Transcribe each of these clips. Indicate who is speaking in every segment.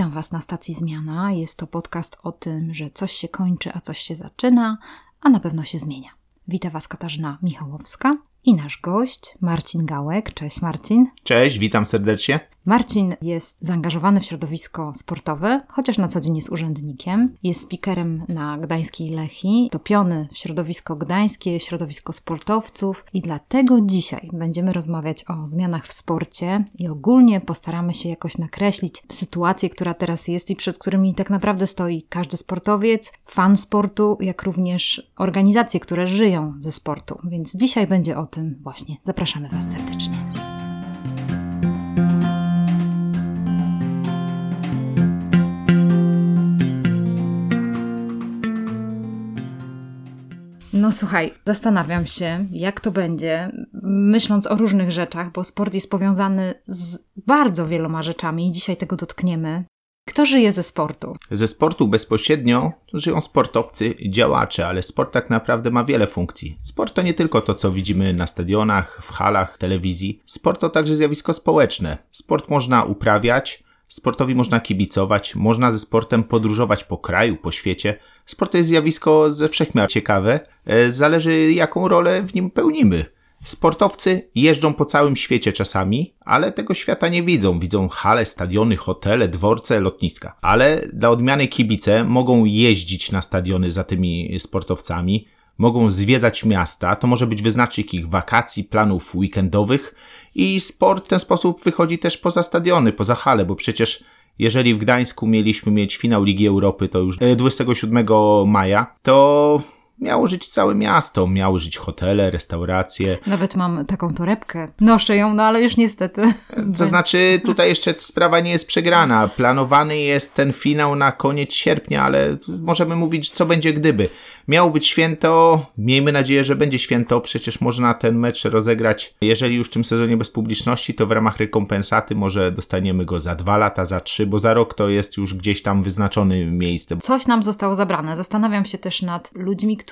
Speaker 1: Witam Was na stacji Zmiana. Jest to podcast o tym, że coś się kończy, a coś się zaczyna, a na pewno się zmienia. Witam Was Katarzyna Michałowska i nasz gość Marcin Gałek. Cześć Marcin.
Speaker 2: Cześć, witam serdecznie.
Speaker 1: Marcin jest zaangażowany w środowisko sportowe, chociaż na co dzień jest urzędnikiem. Jest speakerem na gdańskiej Lechi, topiony w środowisko gdańskie, środowisko sportowców i dlatego dzisiaj będziemy rozmawiać o zmianach w sporcie i ogólnie postaramy się jakoś nakreślić sytuację, która teraz jest i przed którymi tak naprawdę stoi każdy sportowiec, fan sportu, jak również organizacje, które żyją ze sportu. Więc dzisiaj będzie o tym właśnie. Zapraszamy Was serdecznie. No słuchaj, zastanawiam się, jak to będzie, myśląc o różnych rzeczach, bo sport jest powiązany z bardzo wieloma rzeczami i dzisiaj tego dotkniemy. Kto żyje ze sportu?
Speaker 2: Ze sportu bezpośrednio żyją sportowcy, działacze, ale sport tak naprawdę ma wiele funkcji. Sport to nie tylko to, co widzimy na stadionach, w halach, telewizji. Sport to także zjawisko społeczne. Sport można uprawiać, sportowi można kibicować, można ze sportem podróżować po kraju, po świecie. Sport to jest zjawisko ze wszechmiar ciekawe, e, zależy jaką rolę w nim pełnimy. Sportowcy jeżdżą po całym świecie czasami, ale tego świata nie widzą. Widzą hale, stadiony, hotele, dworce, lotniska. Ale dla odmiany kibice mogą jeździć na stadiony za tymi sportowcami, mogą zwiedzać miasta, to może być wyznacznik ich wakacji, planów weekendowych i sport w ten sposób wychodzi też poza stadiony, poza hale, bo przecież jeżeli w Gdańsku mieliśmy mieć finał Ligi Europy, to już 27 e, maja, to miało żyć całe miasto, miały żyć hotele, restauracje.
Speaker 1: Nawet mam taką torebkę. Noszę ją, no ale już niestety.
Speaker 2: To znaczy, tutaj jeszcze sprawa nie jest przegrana. Planowany jest ten finał na koniec sierpnia, ale możemy mówić, co będzie gdyby. Miało być święto, miejmy nadzieję, że będzie święto. Przecież można ten mecz rozegrać, jeżeli już w tym sezonie bez publiczności, to w ramach rekompensaty może dostaniemy go za dwa lata, za trzy, bo za rok to jest już gdzieś tam wyznaczony miejsce.
Speaker 1: Coś nam zostało zabrane. Zastanawiam się też nad ludźmi, którzy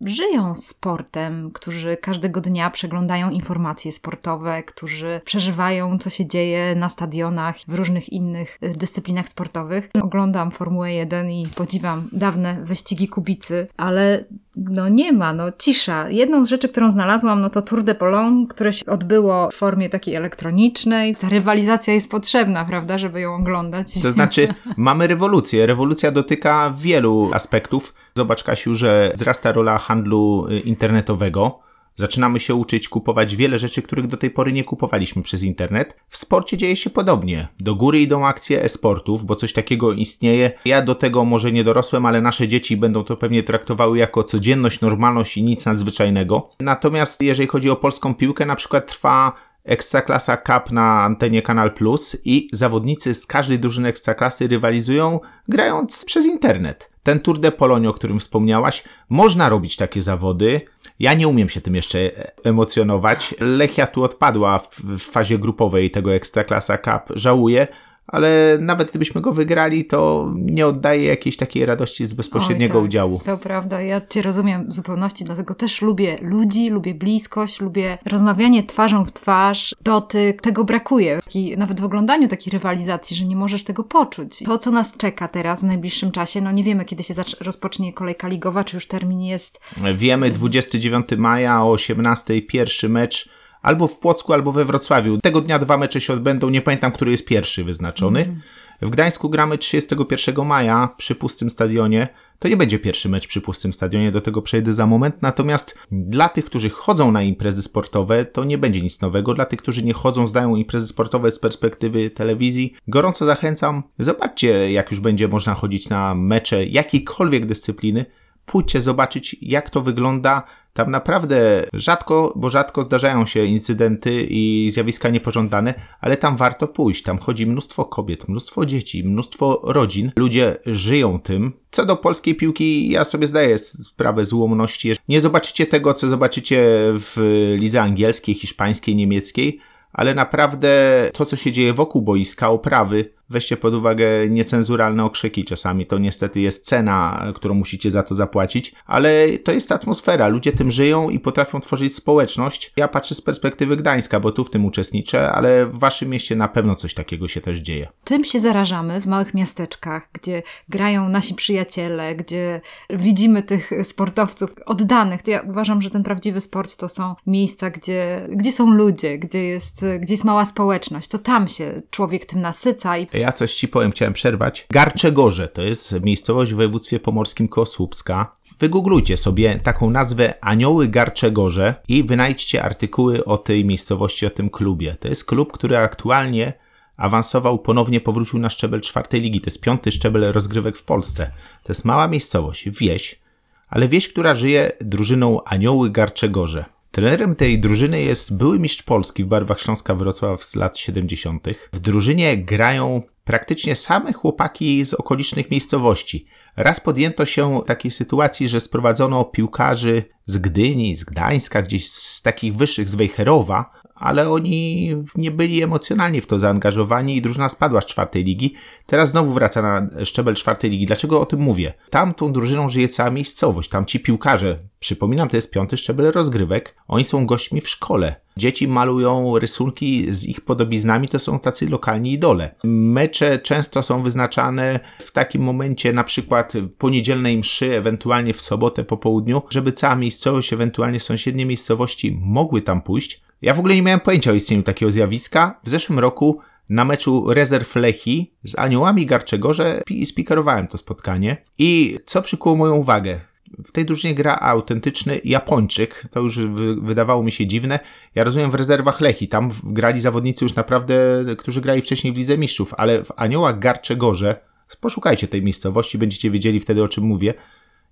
Speaker 1: żyją sportem, którzy każdego dnia przeglądają informacje sportowe, którzy przeżywają, co się dzieje na stadionach, w różnych innych y, dyscyplinach sportowych. Oglądam Formułę 1 i podziwiam dawne wyścigi Kubicy, ale no nie ma, no cisza. Jedną z rzeczy, którą znalazłam, no to Tour de Pologne, które się odbyło w formie takiej elektronicznej. Ta rywalizacja jest potrzebna, prawda, żeby ją oglądać.
Speaker 2: To znaczy, mamy rewolucję. Rewolucja dotyka wielu aspektów. Zobacz, Kasiu, że wzrasta rola handlu y, internetowego. Zaczynamy się uczyć kupować wiele rzeczy, których do tej pory nie kupowaliśmy przez internet. W sporcie dzieje się podobnie. Do góry idą akcje e-sportów, bo coś takiego istnieje. Ja do tego może nie dorosłem, ale nasze dzieci będą to pewnie traktowały jako codzienność, normalność i nic nadzwyczajnego. Natomiast jeżeli chodzi o polską piłkę, na przykład trwa Ekstraklasa Cup na antenie Kanal Plus i zawodnicy z każdej drużyny Ekstraklasy rywalizują grając przez internet. Ten Tour de Pologne, o którym wspomniałaś, można robić takie zawody. Ja nie umiem się tym jeszcze emocjonować. Lechia tu odpadła w, w fazie grupowej tego Ekstraklasa Cup. Żałuję, ale nawet gdybyśmy go wygrali, to nie oddaje jakiejś takiej radości z bezpośredniego
Speaker 1: Oj, tak,
Speaker 2: udziału.
Speaker 1: To prawda, ja Cię rozumiem w zupełności, dlatego też lubię ludzi, lubię bliskość, lubię rozmawianie twarzą w twarz, dotyk, tego brakuje. I nawet w oglądaniu takiej rywalizacji, że nie możesz tego poczuć. To, co nas czeka teraz w najbliższym czasie, no nie wiemy, kiedy się rozpocznie kolejka ligowa, czy już termin jest.
Speaker 2: Wiemy, 29 maja o 18 pierwszy mecz albo w Płocku, albo we Wrocławiu. Tego dnia dwa mecze się odbędą, nie pamiętam, który jest pierwszy wyznaczony. Mm. W Gdańsku gramy 31 maja przy pustym stadionie. To nie będzie pierwszy mecz przy pustym stadionie, do tego przejdę za moment. Natomiast dla tych, którzy chodzą na imprezy sportowe, to nie będzie nic nowego. Dla tych, którzy nie chodzą, zdają imprezy sportowe z perspektywy telewizji, gorąco zachęcam. Zobaczcie, jak już będzie można chodzić na mecze jakiejkolwiek dyscypliny. Pójdźcie zobaczyć, jak to wygląda tam naprawdę rzadko, bo rzadko zdarzają się incydenty i zjawiska niepożądane, ale tam warto pójść. Tam chodzi mnóstwo kobiet, mnóstwo dzieci, mnóstwo rodzin. Ludzie żyją tym. Co do polskiej piłki, ja sobie zdaję sprawę z ułomności. Nie zobaczycie tego, co zobaczycie w lidze angielskiej, hiszpańskiej, niemieckiej, ale naprawdę to, co się dzieje wokół boiska, oprawy, weźcie pod uwagę niecenzuralne okrzyki czasami. To niestety jest cena, którą musicie za to zapłacić, ale to jest atmosfera. Ludzie tym żyją i potrafią tworzyć społeczność. Ja patrzę z perspektywy Gdańska, bo tu w tym uczestniczę, ale w waszym mieście na pewno coś takiego się też dzieje.
Speaker 1: Tym się zarażamy w małych miasteczkach, gdzie grają nasi przyjaciele, gdzie widzimy tych sportowców oddanych. To ja uważam, że ten prawdziwy sport to są miejsca, gdzie, gdzie są ludzie, gdzie jest, gdzie jest mała społeczność. To tam się człowiek tym nasyca. I...
Speaker 2: Ja coś ci powiem, chciałem przerwać. Garczegorze to jest miejscowość w województwie pomorskim Kosłupska. Wygooglujcie sobie taką nazwę Anioły Garczegorze i wynajdźcie artykuły o tej miejscowości, o tym klubie. To jest klub, który aktualnie awansował, ponownie powrócił na szczebel czwartej ligi. To jest piąty szczebel rozgrywek w Polsce. To jest mała miejscowość, wieś, ale wieś, która żyje drużyną Anioły Garczegorze. Trenerem tej drużyny jest były mistrz Polski w barwach Śląska Wrocław z lat 70. W drużynie grają praktycznie same chłopaki z okolicznych miejscowości. Raz podjęto się takiej sytuacji, że sprowadzono piłkarzy z Gdyni, z Gdańska, gdzieś z takich wyższych, z Wejherowa, ale oni nie byli emocjonalnie w to zaangażowani i drużyna spadła z czwartej ligi. Teraz znowu wraca na szczebel czwartej ligi. Dlaczego o tym mówię? Tam tą drużyną żyje cała miejscowość, tam ci piłkarze, przypominam, to jest piąty szczebel rozgrywek, oni są gośćmi w szkole. Dzieci malują rysunki z ich podobiznami, to są tacy lokalni idole. Mecze często są wyznaczane w takim momencie, na przykład po niedzielnej mszy, ewentualnie w sobotę po południu, żeby cała miejscowość, ewentualnie sąsiednie miejscowości mogły tam pójść. Ja w ogóle nie miałem pojęcia o istnieniu takiego zjawiska. W zeszłym roku na meczu rezerw Lechi z Aniołami Garczegorze spikerowałem to spotkanie. I co przykuło moją uwagę? W tej drużynie gra autentyczny Japończyk. To już wydawało mi się dziwne. Ja rozumiem w rezerwach Lechi. Tam grali zawodnicy już naprawdę, którzy grali wcześniej w Lidze Mistrzów, ale w Aniołach Garczegorze, poszukajcie tej miejscowości, będziecie wiedzieli wtedy o czym mówię.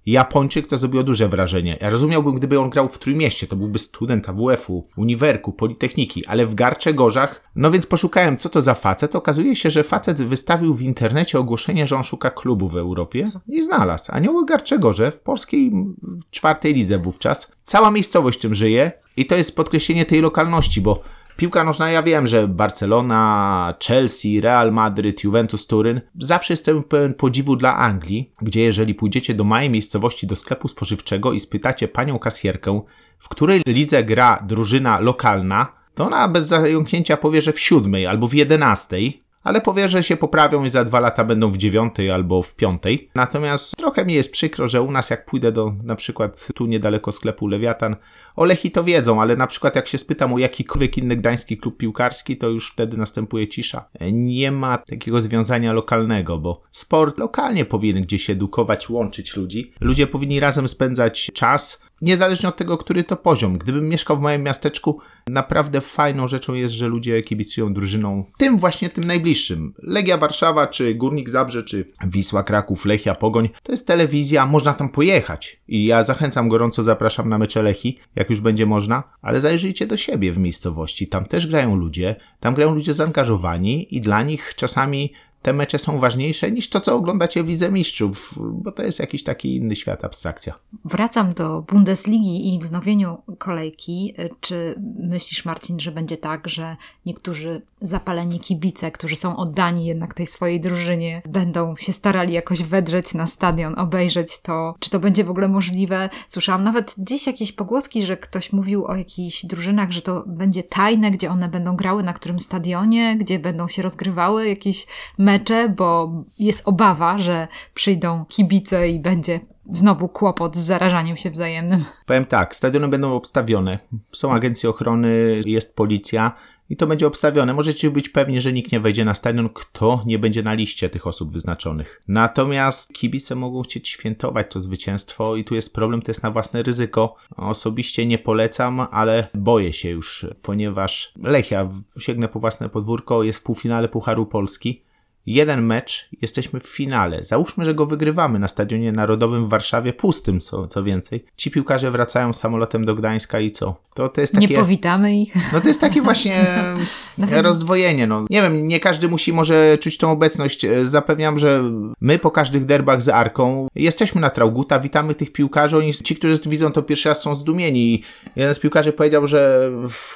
Speaker 2: Japończyk to zrobiło duże wrażenie. Ja rozumiałbym, gdyby on grał w Trójmieście, to byłby student AWF-u, Uniwerku, Politechniki, ale w Garcze Gorzach, no więc poszukałem, co to za facet. Okazuje się, że facet wystawił w internecie ogłoszenie, że on szuka klubu w Europie i znalazł. Anioły Garcze Gorze w polskiej czwartej lidze wówczas. Cała miejscowość tym żyje i to jest podkreślenie tej lokalności, bo Piłka nożna, ja wiem, że Barcelona, Chelsea, Real Madryt, Juventus Turyn, zawsze jestem pełen podziwu dla Anglii, gdzie jeżeli pójdziecie do małej miejscowości do sklepu spożywczego i spytacie panią kasjerkę, w której lidze gra drużyna lokalna, to ona bez zająknięcia powie, że w siódmej albo w jedenastej, ale powie, że się poprawią i za dwa lata będą w dziewiątej albo w piątej. Natomiast trochę mi jest przykro, że u nas jak pójdę do na przykład tu niedaleko sklepu Lewiatan, Olechi to wiedzą, ale na przykład jak się spytam o jakikolwiek inny gdański klub piłkarski, to już wtedy następuje cisza. Nie ma takiego związania lokalnego, bo sport lokalnie powinien gdzieś edukować, łączyć ludzi. Ludzie powinni razem spędzać czas, niezależnie od tego, który to poziom. Gdybym mieszkał w małym miasteczku, naprawdę fajną rzeczą jest, że ludzie kibicują drużyną tym właśnie tym najbliższym. Legia Warszawa, czy Górnik Zabrze, czy Wisła Kraków, Lechia Pogoń, to jest telewizja, można tam pojechać. I ja zachęcam gorąco, zapraszam na mecze Lechi, jak już będzie można, ale zajrzyjcie do siebie w miejscowości. Tam też grają ludzie, tam grają ludzie zaangażowani i dla nich czasami te mecze są ważniejsze niż to, co oglądacie w Lidze Mistrzów, bo to jest jakiś taki inny świat, abstrakcja.
Speaker 1: Wracam do Bundesligi i wznowieniu kolejki. Czy myślisz, Marcin, że będzie tak, że niektórzy zapaleni kibice, którzy są oddani jednak tej swojej drużynie, będą się starali jakoś wedrzeć na stadion, obejrzeć to? Czy to będzie w ogóle możliwe? Słyszałam nawet dziś jakieś pogłoski, że ktoś mówił o jakichś drużynach, że to będzie tajne, gdzie one będą grały, na którym stadionie, gdzie będą się rozgrywały jakieś mecze, bo jest obawa, że przyjdą kibice i będzie znowu kłopot z zarażaniem się wzajemnym.
Speaker 2: Powiem tak, stadiony będą obstawione. Są agencje ochrony, jest policja i to będzie obstawione. Możecie być pewni, że nikt nie wejdzie na stadion, kto nie będzie na liście tych osób wyznaczonych. Natomiast kibice mogą chcieć świętować to zwycięstwo i tu jest problem, to jest na własne ryzyko. Osobiście nie polecam, ale boję się już, ponieważ Lechia, sięgnę po własne podwórko, jest w półfinale Pucharu Polski jeden mecz, jesteśmy w finale. Załóżmy, że go wygrywamy na Stadionie Narodowym w Warszawie, pustym co, co więcej. Ci piłkarze wracają samolotem do Gdańska i co?
Speaker 1: To, to jest takie... Nie powitamy ich.
Speaker 2: No to jest takie właśnie rozdwojenie. No. Nie wiem, nie każdy musi może czuć tą obecność. Zapewniam, że my po każdych derbach z Arką jesteśmy na Trauguta, witamy tych piłkarzy. Oni, ci, którzy widzą to pierwszy raz są zdumieni. Jeden z piłkarzy powiedział, że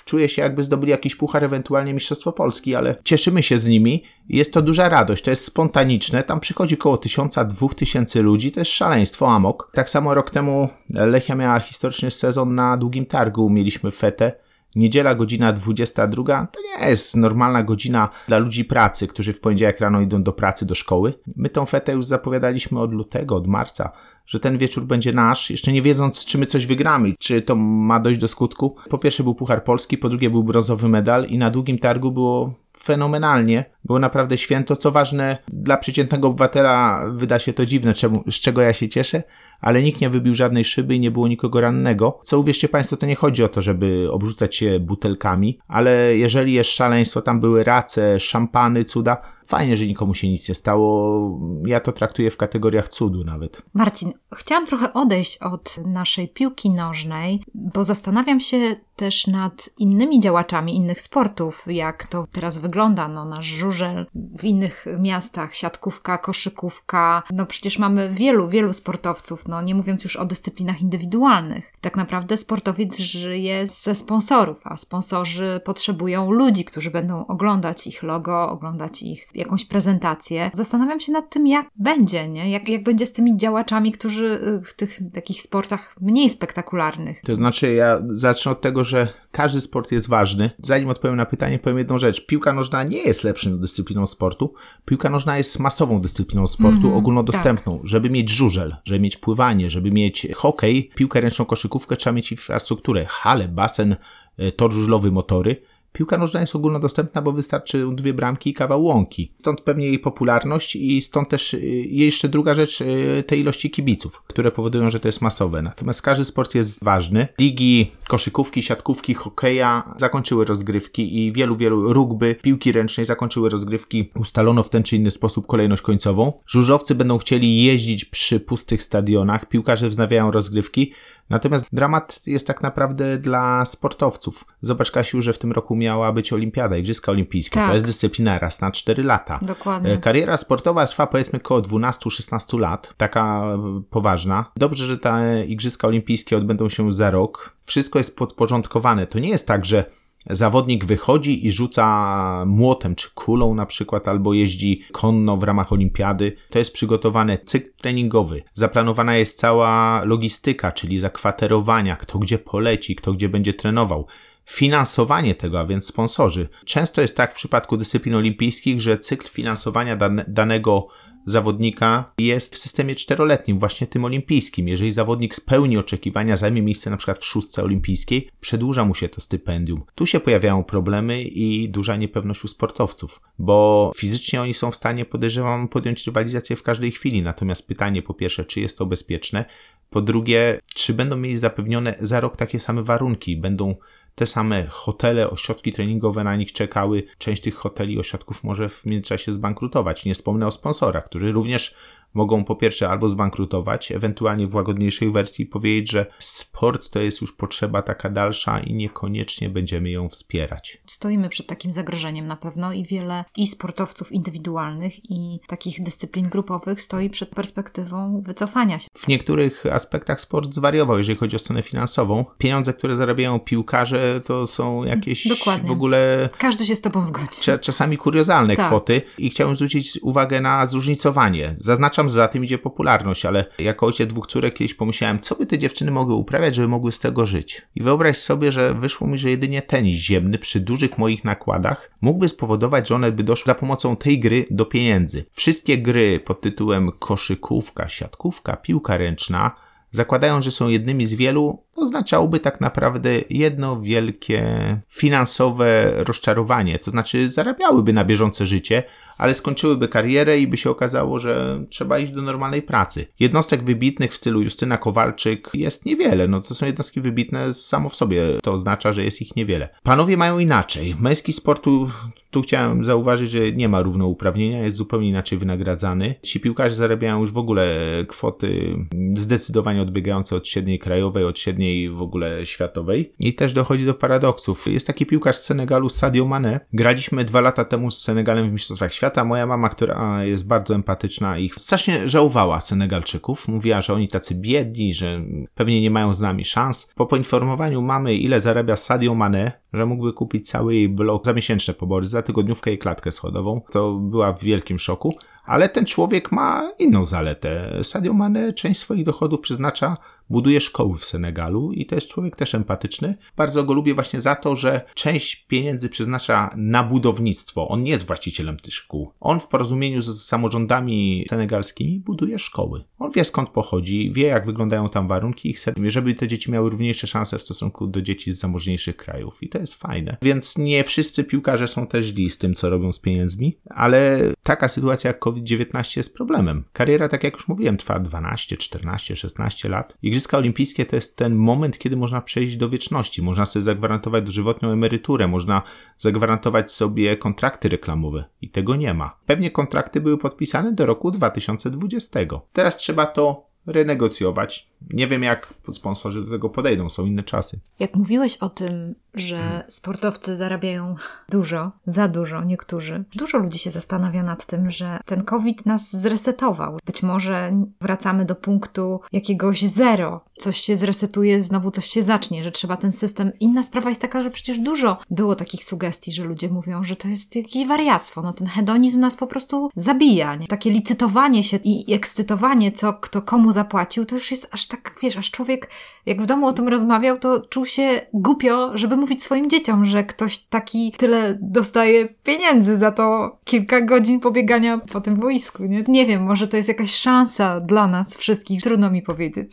Speaker 2: czuje się jakby zdobyli jakiś puchar, ewentualnie Mistrzostwo Polski, ale cieszymy się z nimi. Jest to duża rada radość, to jest spontaniczne, tam przychodzi około 1000-2000 ludzi, to jest szaleństwo, amok. Tak samo rok temu Lechia miała historyczny sezon na długim targu, mieliśmy fetę. Niedziela godzina 22 to nie jest normalna godzina dla ludzi pracy, którzy w poniedziałek rano idą do pracy, do szkoły. My tą fetę już zapowiadaliśmy od lutego, od marca, że ten wieczór będzie nasz, jeszcze nie wiedząc, czy my coś wygramy, czy to ma dojść do skutku. Po pierwsze był Puchar Polski, po drugie był brązowy medal i na długim targu było fenomenalnie. Było naprawdę święto. Co ważne, dla przeciętnego obywatela wyda się to dziwne, czemu, z czego ja się cieszę, ale nikt nie wybił żadnej szyby i nie było nikogo rannego. Co uwierzcie Państwo, to nie chodzi o to, żeby obrzucać się butelkami, ale jeżeli jest szaleństwo, tam były race, szampany, cuda, fajnie, że nikomu się nic nie stało. Ja to traktuję w kategoriach cudu nawet.
Speaker 1: Marcin, chciałam trochę odejść od naszej piłki nożnej, bo zastanawiam się też nad innymi działaczami innych sportów, jak to teraz wygląda. No, nasz żużel w innych miastach, siatkówka, koszykówka. No przecież mamy wielu, wielu sportowców, no nie mówiąc już o dyscyplinach indywidualnych. Tak naprawdę sportowiec żyje ze sponsorów, a sponsorzy potrzebują ludzi, którzy będą oglądać ich logo, oglądać ich jakąś prezentację. Zastanawiam się nad tym, jak będzie, nie? Jak, jak będzie z tymi działaczami, którzy y, w tych takich sportach mniej spektakularnych.
Speaker 2: To znaczy, ja zacznę od tego, że każdy sport jest ważny. Zanim odpowiem na pytanie, powiem jedną rzecz. Piłka nożna nie jest lepszą dyscypliną sportu. Piłka nożna jest masową dyscypliną sportu, mm -hmm, ogólnodostępną. Tak. Żeby mieć żużel, żeby mieć pływanie, żeby mieć hokej, piłkę ręczną, koszykówkę, trzeba mieć infrastrukturę, hale, basen, y, tor żużlowy, motory. Piłka nożna jest ogólnodostępna, bo wystarczy dwie bramki i kawał łąki. Stąd pewnie jej popularność i stąd też y, jeszcze druga rzecz, y, te ilości kibiców, które powodują, że to jest masowe. Natomiast każdy sport jest ważny. Ligi koszykówki, siatkówki, hokeja zakończyły rozgrywki i wielu, wielu rugby, piłki ręcznej zakończyły rozgrywki. Ustalono w ten czy inny sposób kolejność końcową. Żużowcy będą chcieli jeździć przy pustych stadionach, piłkarze wznawiają rozgrywki. Natomiast dramat jest tak naprawdę dla sportowców. Zobacz, Kasiu, że w tym roku miała być olimpiada, Igrzyska Olimpijskie. Tak. To jest dyscyplina raz na 4 lata.
Speaker 1: Dokładnie. E,
Speaker 2: kariera sportowa trwa powiedzmy około 12-16 lat, taka e, poważna. Dobrze, że te Igrzyska Olimpijskie odbędą się za rok. Wszystko jest podporządkowane. To nie jest tak, że zawodnik wychodzi i rzuca młotem czy kulą na przykład, albo jeździ konno w ramach olimpiady. To jest przygotowany cykl treningowy. Zaplanowana jest cała logistyka, czyli zakwaterowania, kto gdzie poleci, kto gdzie będzie trenował finansowanie tego, a więc sponsorzy. Często jest tak w przypadku dyscyplin olimpijskich, że cykl finansowania dane, danego zawodnika jest w systemie czteroletnim, właśnie tym olimpijskim. Jeżeli zawodnik spełni oczekiwania, zajmie miejsce na przykład w szóstce olimpijskiej, przedłuża mu się to stypendium. Tu się pojawiają problemy i duża niepewność u sportowców, bo fizycznie oni są w stanie, podejrzewam, podjąć rywalizację w każdej chwili. Natomiast pytanie po pierwsze, czy jest to bezpieczne? Po drugie, czy będą mieli zapewnione za rok takie same warunki? Będą te same hotele, ośrodki treningowe na nich czekały. Część tych hoteli, ośrodków może w międzyczasie zbankrutować. Nie wspomnę o sponsorach, którzy również mogą po pierwsze albo zbankrutować, ewentualnie w łagodniejszej wersji powiedzieć, że sport to jest już potrzeba taka dalsza i niekoniecznie będziemy ją wspierać.
Speaker 1: Stoimy przed takim zagrożeniem na pewno i wiele i sportowców indywidualnych i takich dyscyplin grupowych stoi przed perspektywą wycofania się.
Speaker 2: W niektórych aspektach sport zwariował, jeżeli chodzi o stronę finansową. Pieniądze, które zarabiają piłkarze, to są jakieś Dokładnie. w ogóle...
Speaker 1: Każdy się z tobą zgodzi.
Speaker 2: Czasami kuriozalne tak. kwoty i chciałem zwrócić uwagę na zróżnicowanie. Zaznaczam za tym idzie popularność, ale jako ojciec dwóch córek kiedyś pomyślałem, co by te dziewczyny mogły uprawiać, żeby mogły z tego żyć. I wyobraź sobie, że wyszło mi, że jedynie tenis ziemny przy dużych moich nakładach mógłby spowodować, że one by doszły za pomocą tej gry do pieniędzy. Wszystkie gry pod tytułem koszykówka, siatkówka, piłka ręczna zakładają, że są jednymi z wielu, oznaczałoby tak naprawdę jedno wielkie finansowe rozczarowanie. To znaczy, zarabiałyby na bieżące życie, ale skończyłyby karierę i by się okazało, że trzeba iść do normalnej pracy. Jednostek wybitnych w stylu Justyna Kowalczyk jest niewiele. No to są jednostki wybitne samo w sobie. To oznacza, że jest ich niewiele. Panowie mają inaczej. Męski sportu tu chciałem zauważyć, że nie ma równouprawnienia, jest zupełnie inaczej wynagradzany. Ci piłkarze zarabiają już w ogóle kwoty zdecydowanie odbiegające od średniej krajowej, od średniej w ogóle światowej. I też dochodzi do paradoksów. Jest taki piłkarz z Senegalu, Sadio Mane. Graliśmy dwa lata temu z Senegalem w Mistrzostwach Świata moja mama, która jest bardzo empatyczna i strasznie żałowała Senegalczyków. Mówiła, że oni tacy biedni, że pewnie nie mają z nami szans. Po poinformowaniu mamy, ile zarabia Sadio Mane, że mógłby kupić cały jej blok za miesięczne pobory, za tygodniówkę i klatkę schodową, to była w wielkim szoku. Ale ten człowiek ma inną zaletę. Sadio Mane część swoich dochodów przeznacza buduje szkoły w Senegalu i to jest człowiek też empatyczny. Bardzo go lubię właśnie za to, że część pieniędzy przeznacza na budownictwo. On nie jest właścicielem tych szkół. On w porozumieniu z samorządami senegalskimi buduje szkoły. On wie skąd pochodzi, wie jak wyglądają tam warunki i chce, żeby te dzieci miały równiejsze szanse w stosunku do dzieci z zamożniejszych krajów. I to jest fajne. Więc nie wszyscy piłkarze są też źli z tym, co robią z pieniędzmi, ale taka sytuacja jak COVID-19 jest problemem. Kariera, tak jak już mówiłem, trwa 12, 14, 16 lat. I Igrzyska Olimpijskie to jest ten moment, kiedy można przejść do wieczności. Można sobie zagwarantować dożywotnią emeryturę, można zagwarantować sobie kontrakty reklamowe i tego nie ma. Pewnie kontrakty były podpisane do roku 2020. Teraz trzeba to renegocjować. Nie wiem, jak sponsorzy do tego podejdą, są inne czasy.
Speaker 1: Jak mówiłeś o tym, że hmm. sportowcy zarabiają dużo, za dużo, niektórzy, dużo ludzi się zastanawia nad tym, że ten COVID nas zresetował. Być może wracamy do punktu jakiegoś zero, coś się zresetuje, znowu coś się zacznie, że trzeba ten system. Inna sprawa jest taka, że przecież dużo było takich sugestii, że ludzie mówią, że to jest jakieś wariactwo. No ten hedonizm nas po prostu zabija. Nie? Takie licytowanie się i ekscytowanie, co kto komu zapłacił, to już jest aż tak, wiesz, aż człowiek, jak w domu o tym rozmawiał, to czuł się głupio, żeby mówić swoim dzieciom, że ktoś taki tyle dostaje pieniędzy za to kilka godzin pobiegania po tym boisku, nie? Nie wiem, może to jest jakaś szansa dla nas wszystkich, trudno mi powiedzieć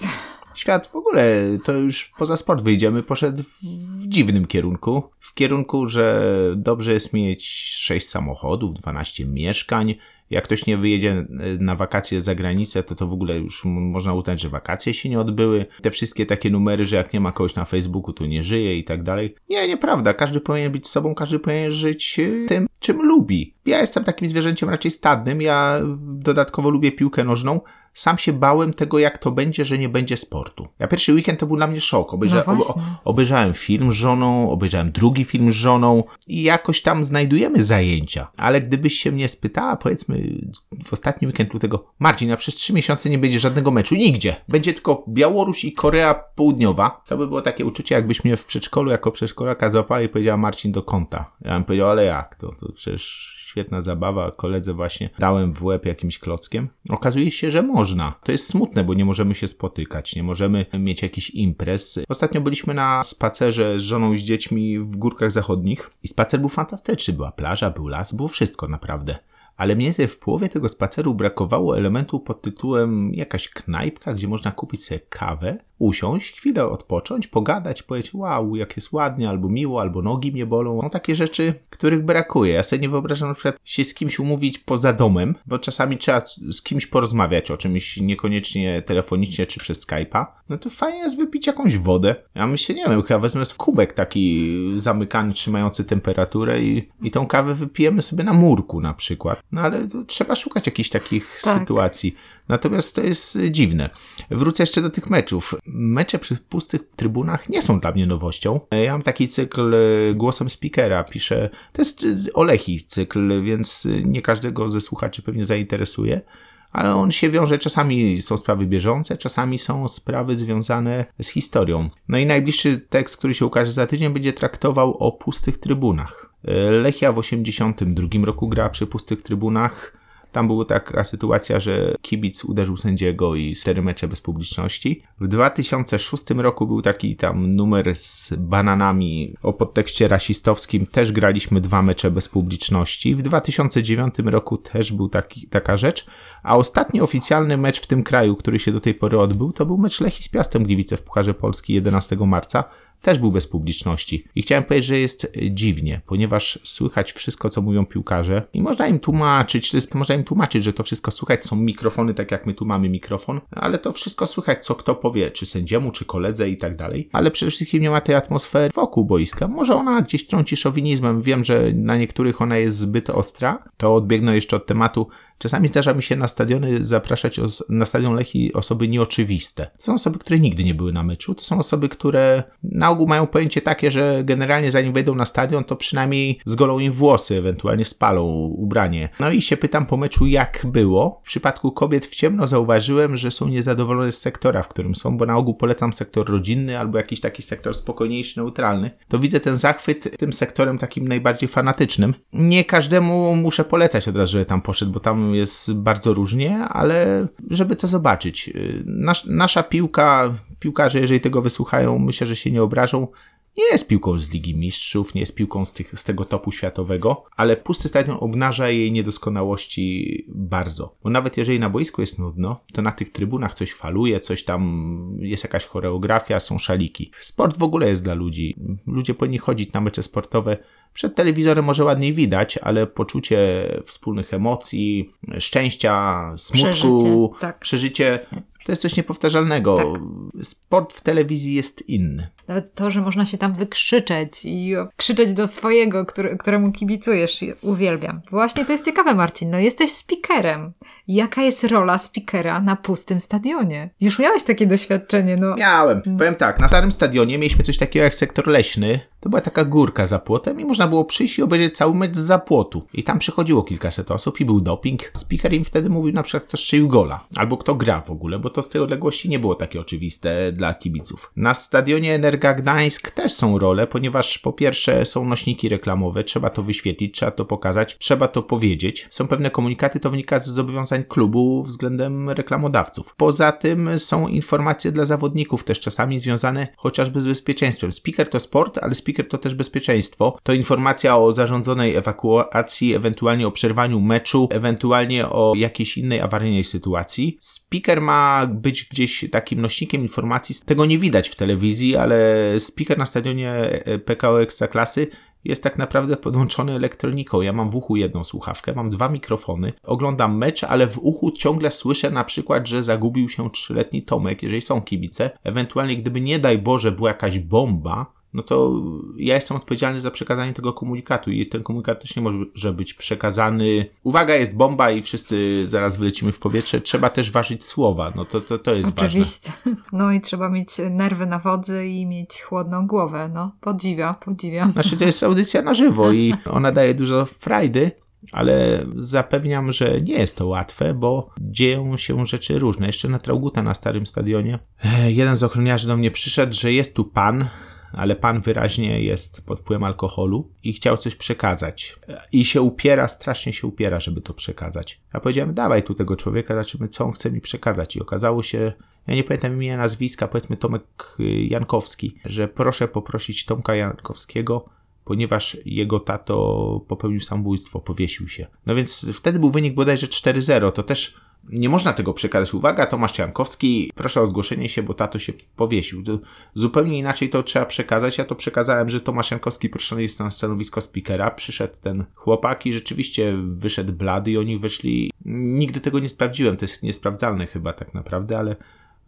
Speaker 2: świat w ogóle, to już poza sport wyjdziemy, poszedł w dziwnym kierunku. W kierunku, że dobrze jest mieć 6 samochodów, 12 mieszkań, jak ktoś nie wyjedzie e, na wakacje za granicę, to to w ogóle już można uznać, że wakacje się nie odbyły. Te wszystkie takie numery, że jak nie ma kogoś na Facebooku, to nie żyje i tak dalej. Nie, nieprawda. Każdy powinien być sobą, każdy powinien żyć e, tym, czym lubi. Ja jestem takim zwierzęciem raczej stadnym. Ja dodatkowo lubię piłkę nożną sam się bałem tego, jak to będzie, że nie będzie sportu. Ja pierwszy weekend to był dla mnie szok. Obejrza no ob obejrzałem film z żoną, obejrzałem drugi film z żoną i jakoś tam znajdujemy zajęcia. Ale gdybyś się mnie spytała, powiedzmy w ostatni weekend lutego, Marcin, a przez trzy miesiące nie będzie żadnego meczu, nigdzie. Będzie tylko Białoruś i Korea Południowa. To by było takie uczucie, jakbyś mnie w przedszkolu jako przedszkolaka złapała i powiedziała Marcin do kąta. Ja bym powiedział, ale jak to? To przecież świetna zabawa, koledze właśnie dałem w łeb jakimś klockiem. Okazuje się, że można. To jest smutne, bo nie możemy się spotykać, nie możemy mieć jakichś imprez. Ostatnio byliśmy na spacerze z żoną i z dziećmi w górkach zachodnich i spacer był fantastyczny. Była plaża, był las, było wszystko naprawdę ale mniej więcej w połowie tego spaceru brakowało elementu pod tytułem jakaś knajpka, gdzie można kupić sobie kawę usiąść, chwilę odpocząć, pogadać, powiedzieć wow, jak jest ładnie, albo miło, albo nogi mnie bolą. Są takie rzeczy, których brakuje. Ja sobie nie wyobrażam na przykład się z kimś umówić poza domem, bo czasami trzeba z kimś porozmawiać o czymś niekoniecznie telefonicznie czy przez Skype'a. No to fajnie jest wypić jakąś wodę. Ja myślę, nie wiem, chyba wezmę kubek taki zamykany, trzymający temperaturę i, i tą kawę wypijemy sobie na murku na przykład. No ale trzeba szukać jakichś takich tak. sytuacji. Natomiast to jest dziwne. Wrócę jeszcze do tych meczów. Mecze przy pustych trybunach nie są dla mnie nowością. Ja mam taki cykl e, głosem speakera, piszę. To jest e, Olechi cykl, więc nie każdego ze słuchaczy pewnie zainteresuje ale on się wiąże, czasami są sprawy bieżące, czasami są sprawy związane z historią. No i najbliższy tekst, który się ukaże za tydzień, będzie traktował o pustych trybunach. Lechia w 1982 roku gra przy pustych trybunach. Tam była taka sytuacja, że kibic uderzył sędziego i cztery mecze bez publiczności. W 2006 roku był taki tam numer z bananami o podtekście rasistowskim. Też graliśmy dwa mecze bez publiczności. W 2009 roku też był taki, taka rzecz. A ostatni oficjalny mecz w tym kraju, który się do tej pory odbył, to był mecz Lechii z Piastem Gliwice w Pucharze Polski 11 marca też był bez publiczności. I chciałem powiedzieć, że jest dziwnie, ponieważ słychać wszystko, co mówią piłkarze i można im tłumaczyć, to jest, można im tłumaczyć, że to wszystko słychać, są mikrofony, tak jak my tu mamy mikrofon, ale to wszystko słychać, co kto powie, czy sędziemu, czy koledze i tak dalej. Ale przede wszystkim nie ma tej atmosfery wokół boiska. Może ona gdzieś trąci szowinizmem. Wiem, że na niektórych ona jest zbyt ostra. To odbiegnę jeszcze od tematu Czasami zdarza mi się na stadiony zapraszać na stadion Lechi osoby nieoczywiste. To są osoby, które nigdy nie były na meczu. To są osoby, które na ogół mają pojęcie takie, że generalnie zanim wejdą na stadion, to przynajmniej zgolą im włosy, ewentualnie spalą ubranie. No i się pytam po meczu, jak było. W przypadku kobiet w ciemno zauważyłem, że są niezadowolone z sektora, w którym są, bo na ogół polecam sektor rodzinny albo jakiś taki sektor spokojniejszy, neutralny. To widzę ten zachwyt tym sektorem takim najbardziej fanatycznym. Nie każdemu muszę polecać od razu, że tam poszedł, bo tam jest bardzo różnie, ale żeby to zobaczyć. Nasz, nasza piłka, piłkarze, jeżeli tego wysłuchają, myślę, że się nie obrażą nie jest piłką z Ligi Mistrzów, nie jest piłką z, tych, z tego topu światowego, ale pusty stadion obnaża jej niedoskonałości bardzo. Bo nawet jeżeli na boisku jest nudno, to na tych trybunach coś faluje, coś tam, jest jakaś choreografia, są szaliki. Sport w ogóle jest dla ludzi. Ludzie powinni chodzić na mecze sportowe. Przed telewizorem może ładniej widać, ale poczucie wspólnych emocji, szczęścia, smutku,
Speaker 1: przeżycie, tak.
Speaker 2: przeżycie to jest coś niepowtarzalnego. Tak. Sport w telewizji jest inny.
Speaker 1: Nawet to, że można się tam wykrzyczeć i krzyczeć do swojego, który, któremu kibicujesz, uwielbiam. Właśnie to jest ciekawe, Marcin. No jesteś speakerem. Jaka jest rola speakera na pustym stadionie? Już miałeś takie doświadczenie, no.
Speaker 2: Miałem. Powiem tak, na starym stadionie mieliśmy coś takiego jak sektor leśny. To była taka górka za płotem i można było przyjść i obejrzeć cały mecz za płotu. I tam przychodziło kilkaset osób i był doping. Speaker im wtedy mówił na przykład, kto strzelił gola. Albo kto gra w ogóle, bo to z tej odległości nie było takie oczywiste dla kibiców. Na stadionie Energa Gdańsk też są role, ponieważ po pierwsze są nośniki reklamowe, trzeba to wyświetlić, trzeba to pokazać, trzeba to powiedzieć. Są pewne komunikaty, to wynika z zobowiązań klubu względem reklamodawców. Poza tym są informacje dla zawodników, też czasami związane chociażby z bezpieczeństwem. Speaker to sport, ale speaker to też bezpieczeństwo. To informacja o zarządzonej ewakuacji, ewentualnie o przerwaniu meczu, ewentualnie o jakiejś innej awaryjnej sytuacji. Speaker ma być gdzieś takim nośnikiem informacji. Tego nie widać w telewizji, ale speaker na stadionie e, PKO Ekstraklasy jest tak naprawdę podłączony elektroniką. Ja mam w uchu jedną słuchawkę, mam dwa mikrofony, oglądam mecz, ale w uchu ciągle słyszę na przykład, że zagubił się trzyletni Tomek, jeżeli są kibice. Ewentualnie, gdyby nie daj Boże była jakaś bomba, no to ja jestem odpowiedzialny za przekazanie tego komunikatu i ten komunikat też nie może być przekazany. Uwaga, jest bomba i wszyscy zaraz wylecimy w powietrze. Trzeba też ważyć słowa. No to, to, to jest
Speaker 1: Oczywiście.
Speaker 2: ważne.
Speaker 1: No i trzeba mieć nerwy na wodzy i mieć chłodną głowę. No, podziwia, podziwia.
Speaker 2: Znaczy to jest audycja na żywo i ona daje dużo frajdy. Ale zapewniam, że nie jest to łatwe, bo dzieją się rzeczy różne. Jeszcze na Trauguta na starym stadionie jeden z ochroniarzy do mnie przyszedł, że jest tu pan, ale pan wyraźnie jest pod wpływem alkoholu i chciał coś przekazać. I się upiera, strasznie się upiera, żeby to przekazać. Ja powiedziałem, dawaj tu tego człowieka, zobaczymy, co on chce mi przekazać. I okazało się, ja nie pamiętam imienia, nazwiska, powiedzmy Tomek Jankowski, że proszę poprosić Tomka Jankowskiego, ponieważ jego tato popełnił samobójstwo, powiesił się. No więc wtedy był wynik bodajże 4-0, to też nie można tego przekazać. Uwaga, Tomasz Jankowski, proszę o zgłoszenie się, bo tato się powiesił. Zupełnie inaczej to trzeba przekazać. Ja to przekazałem, że Tomasz Jankowski proszony jest na stanowisko speakera. Przyszedł ten chłopak i rzeczywiście wyszedł blady i oni wyszli. Nigdy tego nie sprawdziłem, to jest niesprawdzalne chyba tak naprawdę, ale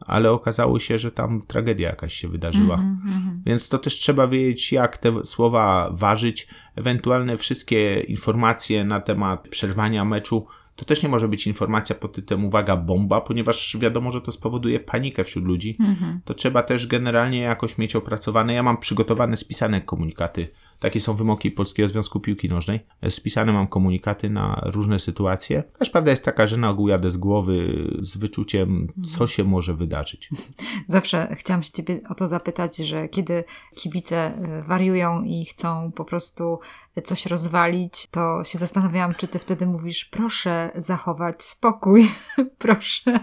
Speaker 2: ale okazało się, że tam tragedia jakaś się wydarzyła. Mm -hmm. Więc to też trzeba wiedzieć, jak te słowa ważyć. Ewentualne wszystkie informacje na temat przerwania meczu to też nie może być informacja pod tytułem uwaga bomba, ponieważ wiadomo, że to spowoduje panikę wśród ludzi. Mhm. To trzeba też generalnie jakoś mieć opracowane. Ja mam przygotowane, spisane komunikaty takie są wymogi Polskiego Związku Piłki Nożnej. Spisane mam komunikaty na różne sytuacje. Też prawda jest taka, że na ogół jadę z głowy z wyczuciem, co się może wydarzyć.
Speaker 1: Zawsze chciałam się ciebie o to zapytać, że kiedy kibice y, wariują i chcą po prostu coś rozwalić, to się zastanawiałam, czy ty wtedy mówisz, proszę zachować spokój, proszę.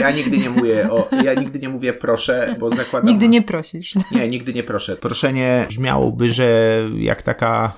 Speaker 2: Ja nigdy nie mówię o, ja nigdy nie mówię proszę, bo zakładam...
Speaker 1: Nigdy nie prosisz.
Speaker 2: Nie, nigdy nie proszę. Proszenie brzmiałoby, że jak taka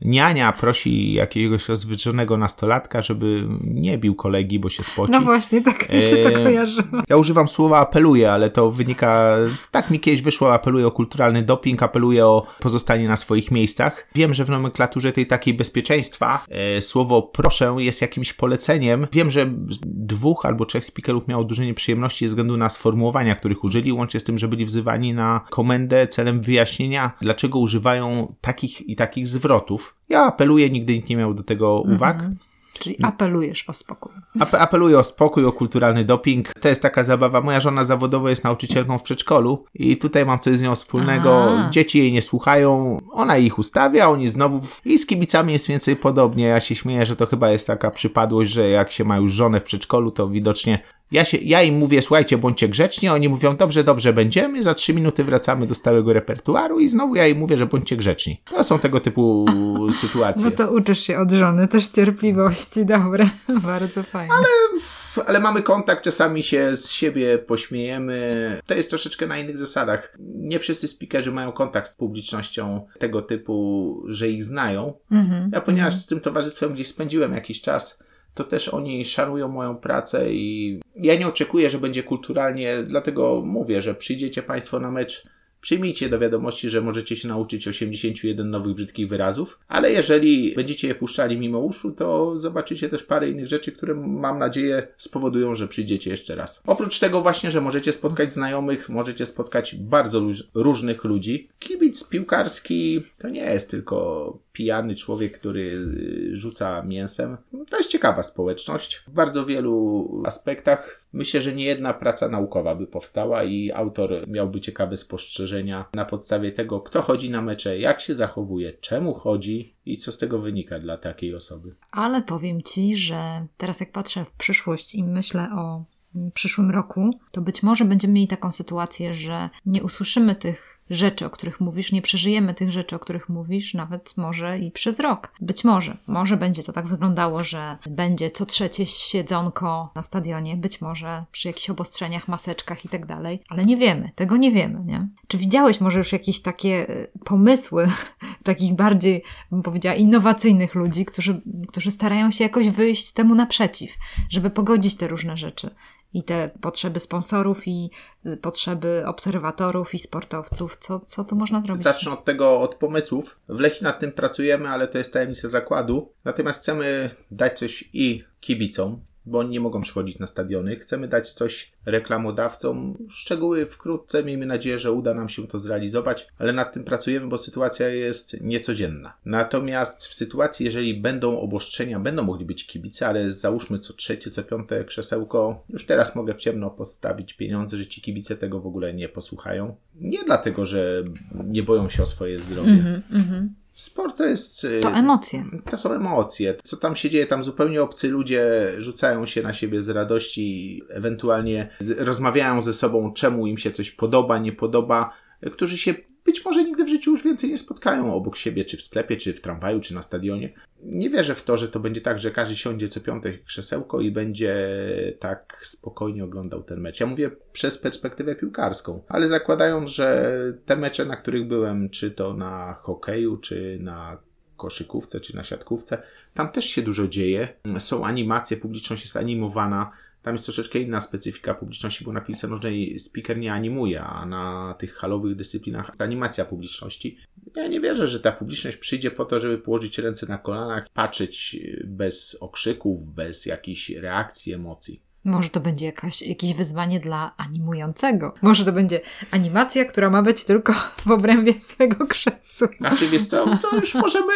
Speaker 2: niania prosi jakiegoś rozwydrzonego nastolatka, żeby nie bił kolegi, bo się spoci.
Speaker 1: No właśnie, tak mi się to kojarzy.
Speaker 2: Ja używam słowa apeluje, ale to wynika, tak mi kiedyś wyszło, apeluje o kulturalny doping, apeluje o pozostanie na swoich miejscach. Wiem, że w nomenklaturze tej takiej bezpieczeństwa e, słowo proszę jest jakimś poleceniem. Wiem, że dwóch albo trzech speakerów miało duże nieprzyjemności ze względu na sformułowania, których użyli, łącznie z tym, że byli wzywani na komendę celem wyjaśnienia, dlaczego używają takich i takich zwrotów. Ja apeluję, nigdy nikt nie miał do tego uwag. Mhm.
Speaker 1: Czyli apelujesz o spokój.
Speaker 2: apeluję o spokój, o kulturalny doping. To jest taka zabawa. Moja żona zawodowo jest nauczycielką w przedszkolu i tutaj mam coś z nią wspólnego. Aha. Dzieci jej nie słuchają, ona ich ustawia, oni znowu. W... I z kibicami jest więcej podobnie. Ja się śmieję, że to chyba jest taka przypadłość, że jak się ma już żonę w przedszkolu, to widocznie ja, się, ja im mówię, słuchajcie, bądźcie grzeczni, oni mówią, dobrze, dobrze, będziemy, za trzy minuty wracamy do stałego repertuaru i znowu ja im mówię, że bądźcie grzeczni. To są tego typu sytuacje.
Speaker 1: No to uczysz się od żony też cierpliwości, dobre, bardzo fajnie.
Speaker 2: Ale, ale mamy kontakt, czasami się z siebie pośmiejemy. To jest troszeczkę na innych zasadach. Nie wszyscy speakerzy mają kontakt z publicznością tego typu, że ich znają. Mhm, ja ponieważ mhm. z tym towarzystwem gdzieś spędziłem jakiś czas, to też oni szanują moją pracę i ja nie oczekuję, że będzie kulturalnie, dlatego mówię, że przyjdziecie Państwo na mecz Przyjmijcie do wiadomości, że możecie się nauczyć 81 nowych brzydkich wyrazów, ale jeżeli będziecie je puszczali mimo uszu, to zobaczycie też parę innych rzeczy, które mam nadzieję spowodują, że przyjdziecie jeszcze raz. Oprócz tego właśnie, że możecie spotkać znajomych, możecie spotkać bardzo różnych ludzi. Kibic piłkarski to nie jest tylko pijany człowiek, który y, rzuca mięsem. To jest ciekawa społeczność. W bardzo wielu aspektach myślę, że nie jedna praca naukowa by powstała i autor miałby ciekawe spostrzeżenia na podstawie tego, kto chodzi na mecze, jak się zachowuje, czemu chodzi i co z tego wynika dla takiej osoby.
Speaker 1: Ale powiem ci, że teraz jak patrzę w przyszłość i myślę o przyszłym roku, to być może będziemy mieli taką sytuację, że nie usłyszymy tych rzeczy, o których mówisz, nie przeżyjemy tych rzeczy, o których mówisz, nawet może i przez rok. Być może. Może będzie to tak wyglądało, że będzie co trzecie siedzonko na stadionie, być może przy jakichś obostrzeniach, maseczkach i tak dalej, ale nie wiemy. Tego nie wiemy, nie? Czy widziałeś może już jakieś takie y, pomysły takich bardziej, bym powiedziała, innowacyjnych ludzi, którzy, którzy starają się jakoś wyjść temu naprzeciw, żeby pogodzić te różne rzeczy? I te potrzeby sponsorów i y, potrzeby obserwatorów i sportowców. Co, co tu można zrobić?
Speaker 2: Zacznę od tego, od pomysłów. W Lechi nad tym pracujemy, ale to jest tajemnica zakładu. Natomiast chcemy dać coś i kibicom, bo oni nie mogą przychodzić na stadiony. Chcemy dać coś reklamodawcom. Szczegóły wkrótce, miejmy nadzieję, że uda nam się to zrealizować, ale nad tym pracujemy, bo sytuacja jest niecodzienna. Natomiast w sytuacji, jeżeli będą obostrzenia, będą mogli być kibice, ale załóżmy co trzecie, co piąte krzesełko, już teraz mogę w ciemno postawić pieniądze, że ci kibice tego w ogóle nie posłuchają. Nie dlatego, że nie boją się o swoje zdrowie. Mm -hmm, Sport to jest.
Speaker 1: Y, to emocje.
Speaker 2: To są emocje. Co tam się dzieje? Tam zupełnie obcy ludzie rzucają się na siebie z radości, ewentualnie rozmawiają ze sobą, czemu im się coś podoba, nie podoba, którzy się być może nigdy w życiu już więcej nie spotkają obok siebie, czy w sklepie, czy w tramwaju, czy na stadionie. Nie wierzę w to, że to będzie tak, że każdy siądzie co piątek krzesełko i będzie tak spokojnie oglądał ten mecz. Ja mówię przez perspektywę piłkarską, ale zakładając, że te mecze, na których byłem, czy to na hokeju, czy na koszykówce, czy na siatkówce, tam też się dużo dzieje. Są animacje, publiczność jest animowana tam jest troszeczkę inna specyfika publiczności, bo na piłce nożnej speaker nie animuje, a na tych halowych dyscyplinach animacja publiczności. Ja nie wierzę, że ta publiczność przyjdzie po to, żeby położyć ręce na kolanach, patrzeć bez okrzyków, bez jakichś reakcji, emocji.
Speaker 1: Może to będzie jakaś, jakieś wyzwanie dla animującego. Może to będzie animacja, która ma być tylko w obrębie swego krzesła.
Speaker 2: Znaczy, wiesz co, to już możemy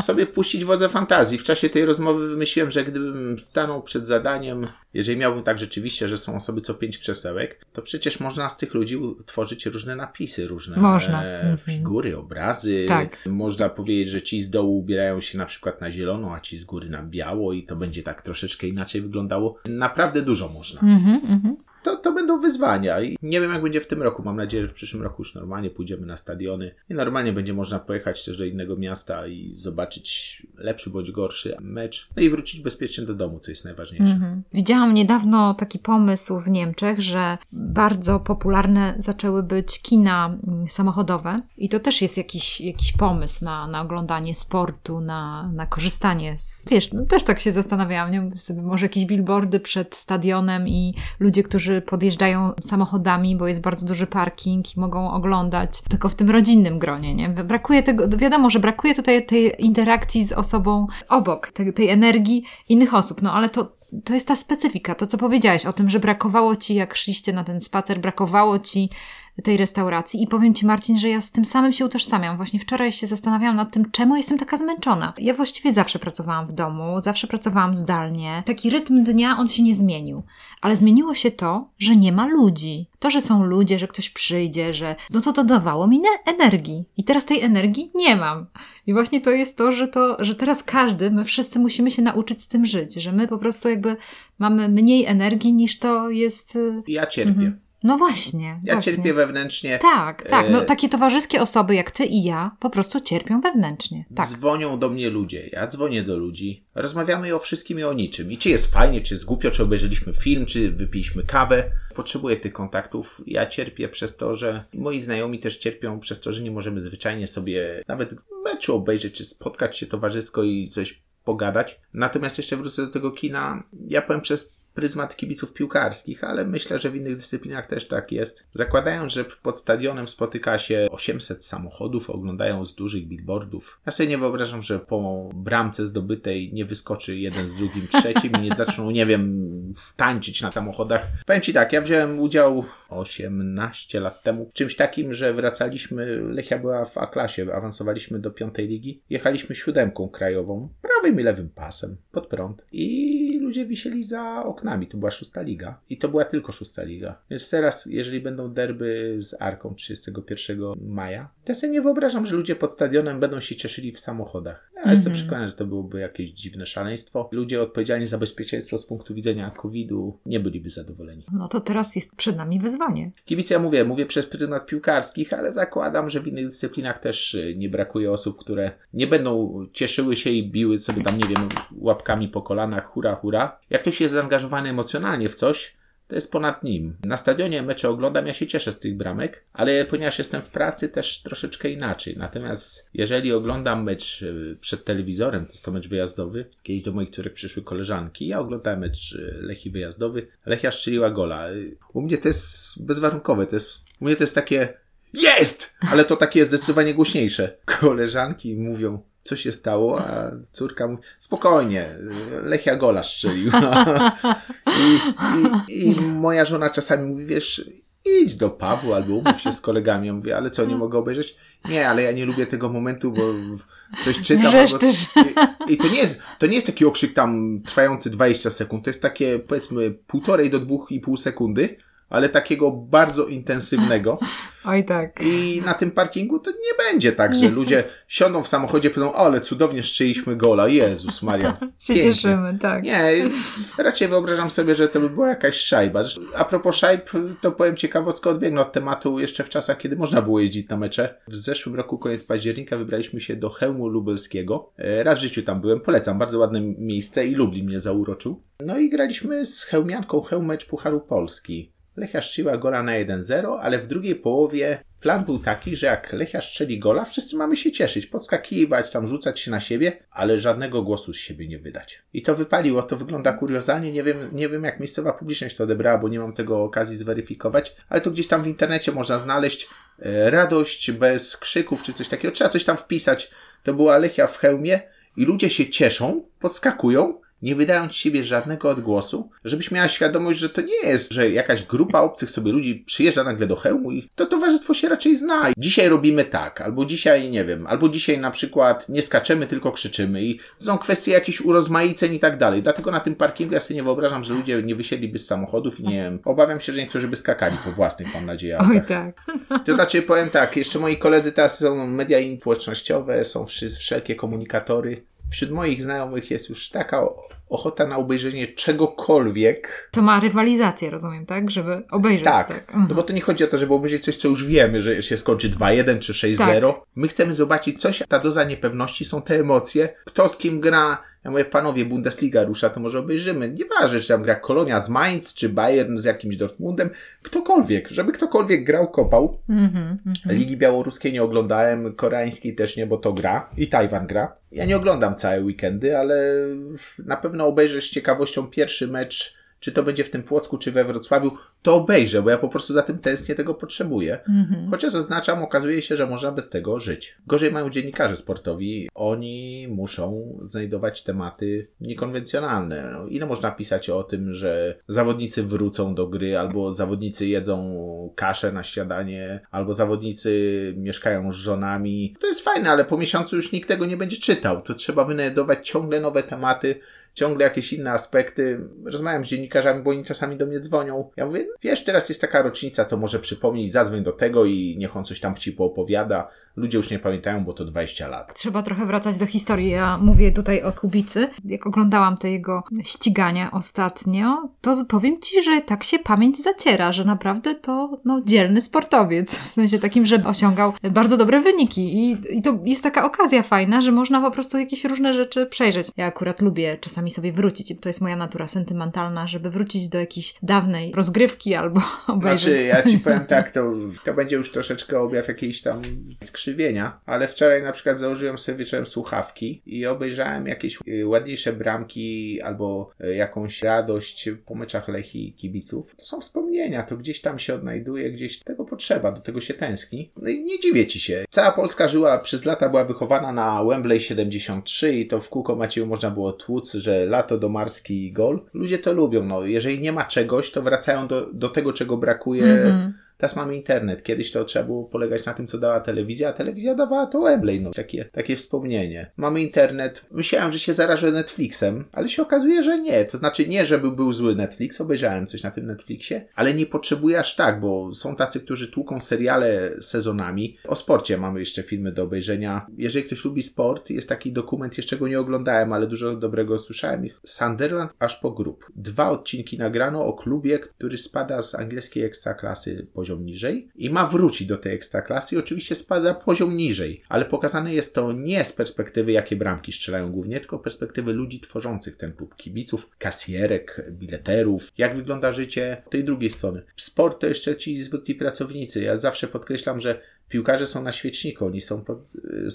Speaker 2: sobie puścić wodze fantazji. W czasie tej rozmowy wymyśliłem, że gdybym stanął przed zadaniem jeżeli miałbym tak rzeczywiście, że są osoby co pięć krzesełek, to przecież można z tych ludzi tworzyć różne napisy, różne można. E, mhm. figury, obrazy. Tak. Można powiedzieć, że ci z dołu ubierają się na przykład na zielono, a ci z góry na biało i to będzie tak troszeczkę inaczej wyglądało. Naprawdę dużo można. Mhm, mhm to, to będą wyzwania. I nie wiem, jak będzie w tym roku. Mam nadzieję, że w przyszłym roku już normalnie pójdziemy na stadiony i normalnie będzie można pojechać też do innego miasta i zobaczyć lepszy bądź gorszy mecz, no i wrócić bezpiecznie do domu, co jest najważniejsze. Mhm.
Speaker 1: Widziałam niedawno taki pomysł w Niemczech, że bardzo popularne zaczęły być kina mm, samochodowe i to też jest jakiś, jakiś pomysł na, na oglądanie sportu, na, na korzystanie z... Wiesz, no też tak się zastanawiałam, nie? Sobie może jakieś billboardy przed stadionem i ludzie, którzy którzy podjeżdżają samochodami, bo jest bardzo duży parking i mogą oglądać, tylko w tym rodzinnym gronie, nie? Brakuje tego, wiadomo, że brakuje tutaj tej interakcji z osobą obok, tej, tej energii innych osób, no ale to, to jest ta specyfika, to co powiedziałeś o tym, że brakowało ci, jak szliście na ten spacer, brakowało ci tej restauracji i powiem Ci Marcin, że ja z tym samym się utożsamiam. Właśnie wczoraj się zastanawiałam nad tym, czemu jestem taka zmęczona. Ja właściwie zawsze pracowałam w domu, zawsze pracowałam zdalnie. Taki rytm dnia, on się nie zmienił. Ale zmieniło się to, że nie ma ludzi. To, że są ludzie, że ktoś przyjdzie, że no to dodawało mi energii. I teraz tej energii nie mam. I właśnie to jest to, że to, że teraz każdy, my wszyscy musimy się nauczyć z tym żyć, że my po prostu jakby mamy mniej energii niż to jest. Y,
Speaker 2: ja cierpię. Mhm.
Speaker 1: No właśnie.
Speaker 2: Ja
Speaker 1: właśnie.
Speaker 2: cierpię wewnętrznie.
Speaker 1: Tak, tak. No, e, takie towarzyskie osoby jak ty i ja po prostu cierpią wewnętrznie. Tak.
Speaker 2: Dzwonią do mnie ludzie, ja dzwonię do ludzi, rozmawiamy o wszystkim i o niczym. I czy jest fajnie, czy jest głupio, czy obejrzeliśmy film, czy wypiliśmy kawę. Potrzebuję tych kontaktów. Ja cierpię przez to, że moi znajomi też cierpią przez to, że nie możemy zwyczajnie sobie nawet meczu obejrzeć, czy spotkać się towarzysko i coś pogadać. Natomiast jeszcze wrócę do tego kina. Ja powiem przez pryzmat kibiców piłkarskich, ale myślę, że w innych dyscyplinach też tak jest. Zakładają, że pod stadionem spotyka się 800 samochodów, oglądają z dużych billboardów. Ja sobie nie wyobrażam, że po bramce zdobytej nie wyskoczy jeden z drugim, trzecim i nie zaczną, nie wiem, tańczyć na samochodach. Powiem Ci tak, ja wziąłem udział 18 lat temu w czymś takim, że wracaliśmy, Lechia była w A-klasie, awansowaliśmy do piątej ligi, jechaliśmy siódemką krajową, prawym i lewym pasem, pod prąd i ludzie wisieli za oknami. To była szósta liga. I to była tylko szósta liga. Więc teraz, jeżeli będą derby z Arką 31 maja, to ja sobie nie wyobrażam, że ludzie pod stadionem będą się cieszyli w samochodach. Ja mm-hmm. jestem mhm. przekonany, że to byłoby jakieś dziwne szaleństwo. Ludzie odpowiedzialni za bezpieczeństwo z punktu widzenia COVID-u nie byliby zadowoleni.
Speaker 1: No to teraz jest przed nami wyzwanie.
Speaker 2: Kibice, ja mówię, mówię przez pryzmat piłkarskich, ale zakładam, że w innych dyscyplinach też y, nie brakuje osób, które nie będą cieszyły się i biły sobie tam, nie wiem, łapkami po kolanach, hura, hura. Jak ktoś jest zaangażowany emocjonalnie w coś, to jest ponad nim. Na stadionie mecze oglądam, ja się cieszę z tych bramek, ale ponieważ jestem w pracy też troszeczkę inaczej. Natomiast jeżeli oglądam mecz e, przed telewizorem, to jest to mecz wyjazdowy, kiedyś do moich córek przyszły koleżanki, ja oglądałem mecz e, Lechi wyjazdowy, Lechia strzeliła gola. U mnie to jest bezwarunkowe, to jest, u mnie to jest takie jest! Ale to takie jest zdecydowanie głośniejsze. Koleżanki mówią, co się stało, a córka mówi, spokojnie, Lechia gola strzelił. I, i, I, moja żona czasami mówi, wiesz, idź do pubu albo umów się z kolegami. Ja mówię, ale co, nie mogę obejrzeć? Nie, ale ja nie lubię tego momentu, bo coś czytam. Albo... I, I to nie, jest, to nie jest taki okrzyk tam trwający 20 sekund, to jest takie powiedzmy półtorej do dwóch i pół sekundy, ale takiego bardzo intensywnego.
Speaker 1: Oj tak.
Speaker 2: I na tym parkingu to nie będzie tak, że ludzie siądą w samochodzie i powiedzą, ale cudownie strzeliśmy gola, Jezus Maria.
Speaker 1: się pięknie. cieszymy, tak.
Speaker 2: Nie, raczej wyobrażam sobie, że to by była jakaś szajba. A propos szajb, to powiem ciekawostkę, odbiegnę od tematu jeszcze w czasach, kiedy można było jeździć na mecze. W zeszłym roku, koniec października, wybraliśmy się do Chełmu Lubelskiego. E, raz w życiu tam byłem, polecam, bardzo ładne miejsce i Lublin mnie zauroczył. No i graliśmy z Chełmianką Chełmecz Pucharu Polski. Lechia strzeliła gola na 1-0, ale w drugiej połowie plan był taki, że jak Lechia strzeli gola, wszyscy mamy się cieszyć, podskakiwać, tam rzucać się na siebie, ale żadnego głosu z siebie nie wydać. I to wypaliło, to wygląda kuriozalnie, nie wiem, nie wiem jak miejscowa publiczność to odebrała, bo nie mam tego okazji zweryfikować, ale to gdzieś tam w internecie można znaleźć e, radość bez krzyków czy coś takiego, trzeba coś tam wpisać. To była Lechia w hełmie i ludzie się cieszą, podskakują, nie wydając siebie żadnego odgłosu, żebyś miała świadomość, że to nie jest, że jakaś grupa obcych sobie ludzi przyjeżdża nagle do hełmu i to towarzystwo się raczej zna. Dzisiaj robimy tak, albo dzisiaj, nie wiem, albo dzisiaj na przykład nie skaczemy, tylko krzyczymy i są kwestie jakichś urozmaiceń i tak dalej. Dlatego na tym parkingu ja sobie nie wyobrażam, że ludzie nie wysiedliby z samochodów i nie wiem, obawiam się, że niektórzy by skakali po własnych, mam nadzieję.
Speaker 1: Oj tak.
Speaker 2: To znaczy powiem tak, jeszcze moi koledzy teraz są media społecznościowe, są wszelkie komunikatory wśród moich znajomych jest już taka ochota na obejrzenie czegokolwiek.
Speaker 1: To ma rywalizację, rozumiem, tak? Żeby obejrzeć.
Speaker 2: Tak, tak. Mhm. no bo to nie chodzi o to, żeby obejrzeć coś, co już wiemy, że się skończy 2-1 czy 6-0. Tak. My chcemy zobaczyć coś, ta doza niepewności są te emocje, kto z kim gra, ja mówię, panowie, Bundesliga rusza, to może obejrzymy. Nieważne, czy tam gra Kolonia z Mainz, czy Bayern z jakimś Dortmundem. Ktokolwiek, żeby ktokolwiek grał, kopał. Mm -hmm, Ligi Białoruskiej nie oglądałem, koreańskiej też nie, bo to gra. I Tajwan gra. Ja nie oglądam całe weekendy, ale na pewno obejrzę z ciekawością pierwszy mecz czy to będzie w tym Płocku, czy we Wrocławiu, to obejrzę, bo ja po prostu za tym tęsknię, tego potrzebuję. Mhm. Chociaż zaznaczam, okazuje się, że można bez tego żyć. Gorzej mają dziennikarze sportowi. Oni muszą znajdować tematy niekonwencjonalne. No, ile można pisać o tym, że zawodnicy wrócą do gry, albo zawodnicy jedzą kaszę na śniadanie, albo zawodnicy mieszkają z żonami. To jest fajne, ale po miesiącu już nikt tego nie będzie czytał. To trzeba wynajdować ciągle nowe tematy, ciągle jakieś inne aspekty. Rozmawiam z dziennikarzami, bo oni czasami do mnie dzwonią. Ja mówię, wiesz, teraz jest taka rocznica, to może przypomnieć, zadzwoń do tego i niech on coś tam ci poopowiada ludzie już nie pamiętają, bo to 20 lat.
Speaker 1: Trzeba trochę wracać do historii. Ja mówię tutaj o Kubicy. Jak oglądałam te jego ścigania ostatnio, to powiem Ci, że tak się pamięć zaciera, że naprawdę to no, dzielny sportowiec. W sensie takim, że osiągał bardzo dobre wyniki. I, I to jest taka okazja fajna, że można po prostu jakieś różne rzeczy przejrzeć. Ja akurat lubię czasami sobie wrócić. To jest moja natura sentymentalna, żeby wrócić do jakiejś dawnej rozgrywki albo obejrzeć.
Speaker 2: Znaczy, ja Ci powiem tak, to, to będzie już troszeczkę objaw jakiejś tam skrzywienia, ale wczoraj na przykład założyłem sobie wieczorem słuchawki i obejrzałem jakieś y, ładniejsze bramki albo y, jakąś radość po meczach Lechi kibiców. To są wspomnienia, to gdzieś tam się odnajduje, gdzieś tego potrzeba, do tego się tęskni. No i nie dziwię ci się. Cała Polska żyła, przez lata była wychowana na Wembley 73 i to w kółko Macieju można było tłuc, że lato do Marski gol. Ludzie to lubią, no jeżeli nie ma czegoś, to wracają do, do tego, czego brakuje mm -hmm Teraz mamy internet. Kiedyś to trzeba było polegać na tym, co dała telewizja, a telewizja dawała to Wembley. No, takie, takie wspomnienie. Mamy internet. Myślałem, że się zarażę Netflixem, ale się okazuje, że nie. To znaczy nie, żeby był zły Netflix. Obejrzałem coś na tym Netflixie, ale nie potrzebuję aż tak, bo są tacy, którzy tłuką seriale sezonami. O sporcie mamy jeszcze filmy do obejrzenia. Jeżeli ktoś lubi sport, jest taki dokument, jeszcze go nie oglądałem, ale dużo dobrego słyszałem. Ich Sunderland aż po grup. Dwa odcinki nagrano o klubie, który spada z angielskiej ekstraklasy poziom poziom niżej i ma wrócić do tej ekstraklasy i oczywiście spada poziom niżej, ale pokazane jest to nie z perspektywy jakie bramki strzelają głównie, tylko perspektywy ludzi tworzących ten klub, kibiców, kasjerek, bileterów, jak wygląda życie tej drugiej strony. Sport to jeszcze ci zwykli pracownicy. Ja zawsze podkreślam, że piłkarze są na świeczniku, oni są, pod,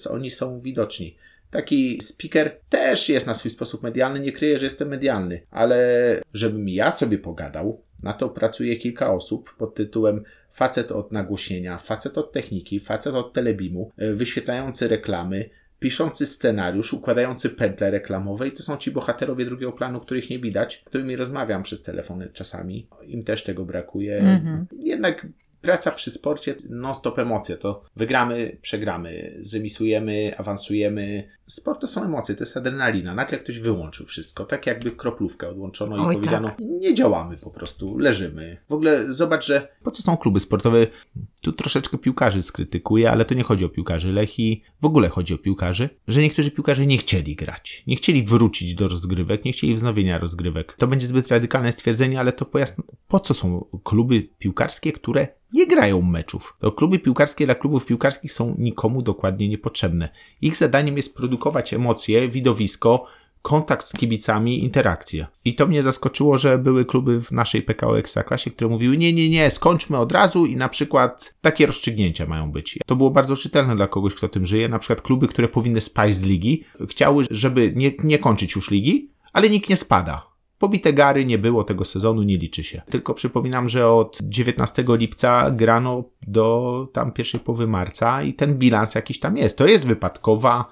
Speaker 2: oni są widoczni. Taki speaker też jest na swój sposób medialny, nie kryję, że jestem medialny, ale żebym ja sobie pogadał, na to pracuje kilka osób pod tytułem facet od nagłośnienia, facet od techniki, facet od telebimu, e, wyświetlający reklamy, piszący scenariusz, układający pętle reklamowe i to są ci bohaterowie drugiego planu, których nie widać, którymi rozmawiam przez telefony czasami. Im też tego brakuje. -hmm. Jednak praca przy sporcie non-stop emocje. To wygramy, przegramy, zremisujemy, awansujemy. Sport to są emocje, to jest adrenalina. Nagle ktoś wyłączył wszystko, tak jakby kroplówkę odłączono Oj, i powiedziano, tak. nie działamy po prostu, leżymy. W ogóle zobacz, że po co są kluby sportowe? Tu troszeczkę piłkarzy skrytykuję, ale to nie chodzi o piłkarzy Lechi, w ogóle chodzi o piłkarzy, że niektórzy piłkarze nie chcieli grać, nie chcieli wrócić do rozgrywek, nie chcieli wznowienia rozgrywek. To będzie zbyt radykalne stwierdzenie, ale to pojasn... po co są kluby piłkarskie, które nie grają meczów. To kluby piłkarskie dla klubów piłkarskich są nikomu dokładnie niepotrzebne. Ich zadaniem jest produkować emocje, widowisko, kontakt z kibicami, interakcje. I to mnie zaskoczyło, że były kluby w naszej PKO Ekstraklasie, które mówiły, nie, nie, nie, skończmy od razu i na przykład takie rozstrzygnięcia mają być. To było bardzo czytelne dla kogoś, kto tym żyje. Na przykład kluby, które powinny spaść z ligi, chciały, żeby nie, nie kończyć już ligi, ale nikt nie spada. Pobite gary nie było tego sezonu, nie liczy się. Tylko przypominam, że od 19 lipca grano do tam pierwszej połowy marca i ten bilans jakiś tam jest. To jest wypadkowa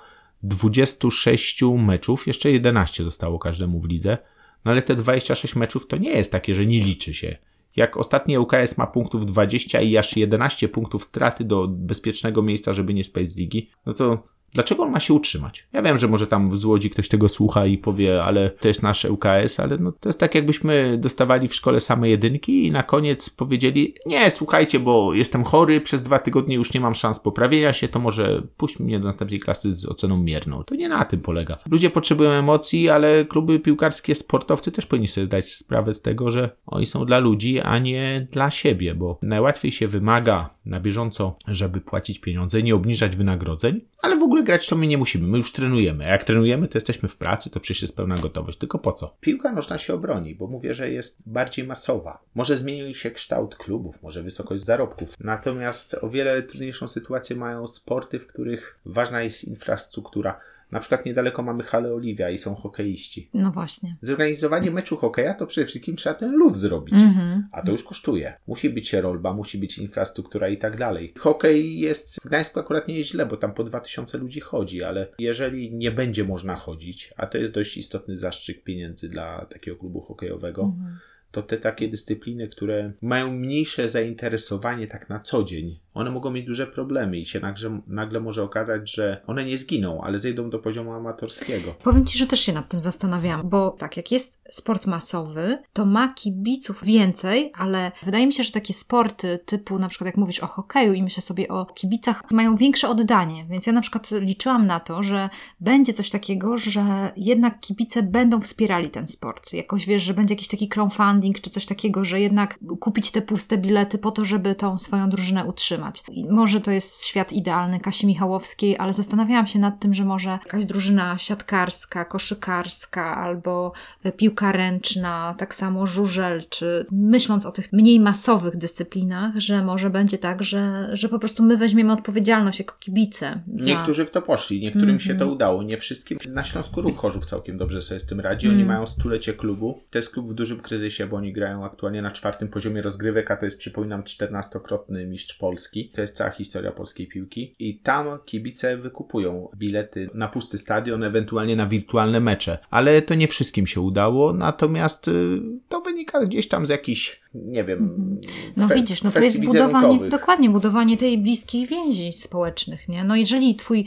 Speaker 2: 26 meczów, jeszcze 11 zostało każdemu w lidze. No ale te 26 meczów to nie jest takie, że nie liczy się. Jak ostatni UKS ma punktów 20 i aż 11 punktów straty do bezpiecznego miejsca, żeby nie spać z ligi, no to Dlaczego on ma się utrzymać? Ja wiem, że może tam w Złodzi ktoś tego słucha i powie, ale to jest nasze UKS, ale no to jest tak jakbyśmy dostawali w szkole same jedynki i na koniec powiedzieli, nie, słuchajcie, bo jestem chory, przez dwa tygodnie już nie mam szans poprawienia się, to może puść mnie do następnej klasy z oceną mierną. To nie na tym polega. Ludzie potrzebują emocji, ale kluby piłkarskie, sportowcy też powinni sobie zdać sprawę z tego, że oni są dla ludzi, a nie dla siebie, bo najłatwiej się wymaga na bieżąco, żeby płacić pieniądze, nie obniżać wynagrodzeń, ale w ogóle grać to my nie musimy, my już trenujemy. A jak trenujemy, to jesteśmy w pracy, to przecież jest pełna gotowość. Tylko po co? Piłka nożna się obroni, bo mówię, że jest bardziej masowa. Może zmienił się kształt klubów, może wysokość zarobków. Natomiast o wiele trudniejszą sytuację mają sporty, w których ważna jest infrastruktura Na przykład niedaleko mamy halę Oliwia i są hokeiści.
Speaker 1: No właśnie.
Speaker 2: Zorganizowanie meczu hokeja to przede wszystkim trzeba ten lud zrobić.
Speaker 1: Mhm.
Speaker 2: A to już kosztuje. Musi być rolba, musi być infrastruktura i tak dalej. Hokej jest w Gdańsku akurat nie jest źle, bo tam po 2000 ludzi chodzi, ale jeżeli nie będzie można chodzić, a to jest dość istotny zastrzyk pieniędzy dla takiego klubu hokejowego,
Speaker 1: Mhm.
Speaker 2: To te takie dyscypliny, które mają mniejsze zainteresowanie tak na co dzień, one mogą mieć duże problemy i się nagle, nagle może okazać, że one nie zginą, ale zejdą do poziomu amatorskiego.
Speaker 1: Powiem Ci, że też się nad tym zastanawiałam, bo tak, jak jest sport masowy, to ma kibiców więcej, ale wydaje mi się, że takie sporty typu na przykład jak mówisz o hokeju i myślę sobie o kibicach, mają większe oddanie, więc ja na przykład liczyłam na to, że będzie coś takiego, że jednak kibice będą wspierali ten sport. Jakoś wiesz, że będzie jakiś taki crowdfunding czy coś takiego, że jednak kupić te puste bilety po to, żeby tą swoją drużynę utrzymać. I może to jest świat idealny Kasi Michałowskiej, ale zastanawiałam się nad tym, że może jakaś drużyna siatkarska, koszykarska albo piłka ręczna, tak samo żużel, czy myśląc o tych mniej masowych dyscyplinach, że może będzie tak, że, że po prostu my weźmiemy odpowiedzialność jako kibice. Za...
Speaker 2: Niektórzy w to poszli, niektórym
Speaker 1: Mhm.
Speaker 2: się to udało, nie wszystkim. Na Śląsku Ruch Chorzów całkiem dobrze sobie z tym radzi. Oni
Speaker 1: Mm.
Speaker 2: mają stulecie klubu. To jest klub w dużym kryzysie, bo oni grają aktualnie na czwartym poziomie rozgrywek, a to jest, przypominam, 14-krotny mistrz Polski. To jest cała historia polskiej piłki. I tam kibice wykupują bilety na pusty stadion, ewentualnie na wirtualne mecze. Ale to nie wszystkim się udało, natomiast y, to wynika gdzieś tam z jakichś, nie wiem...
Speaker 1: No
Speaker 2: kwe-
Speaker 1: widzisz, no to jest budowanie, dokładnie, budowanie tej bliskiej więzi społecznych, nie? No jeżeli twój,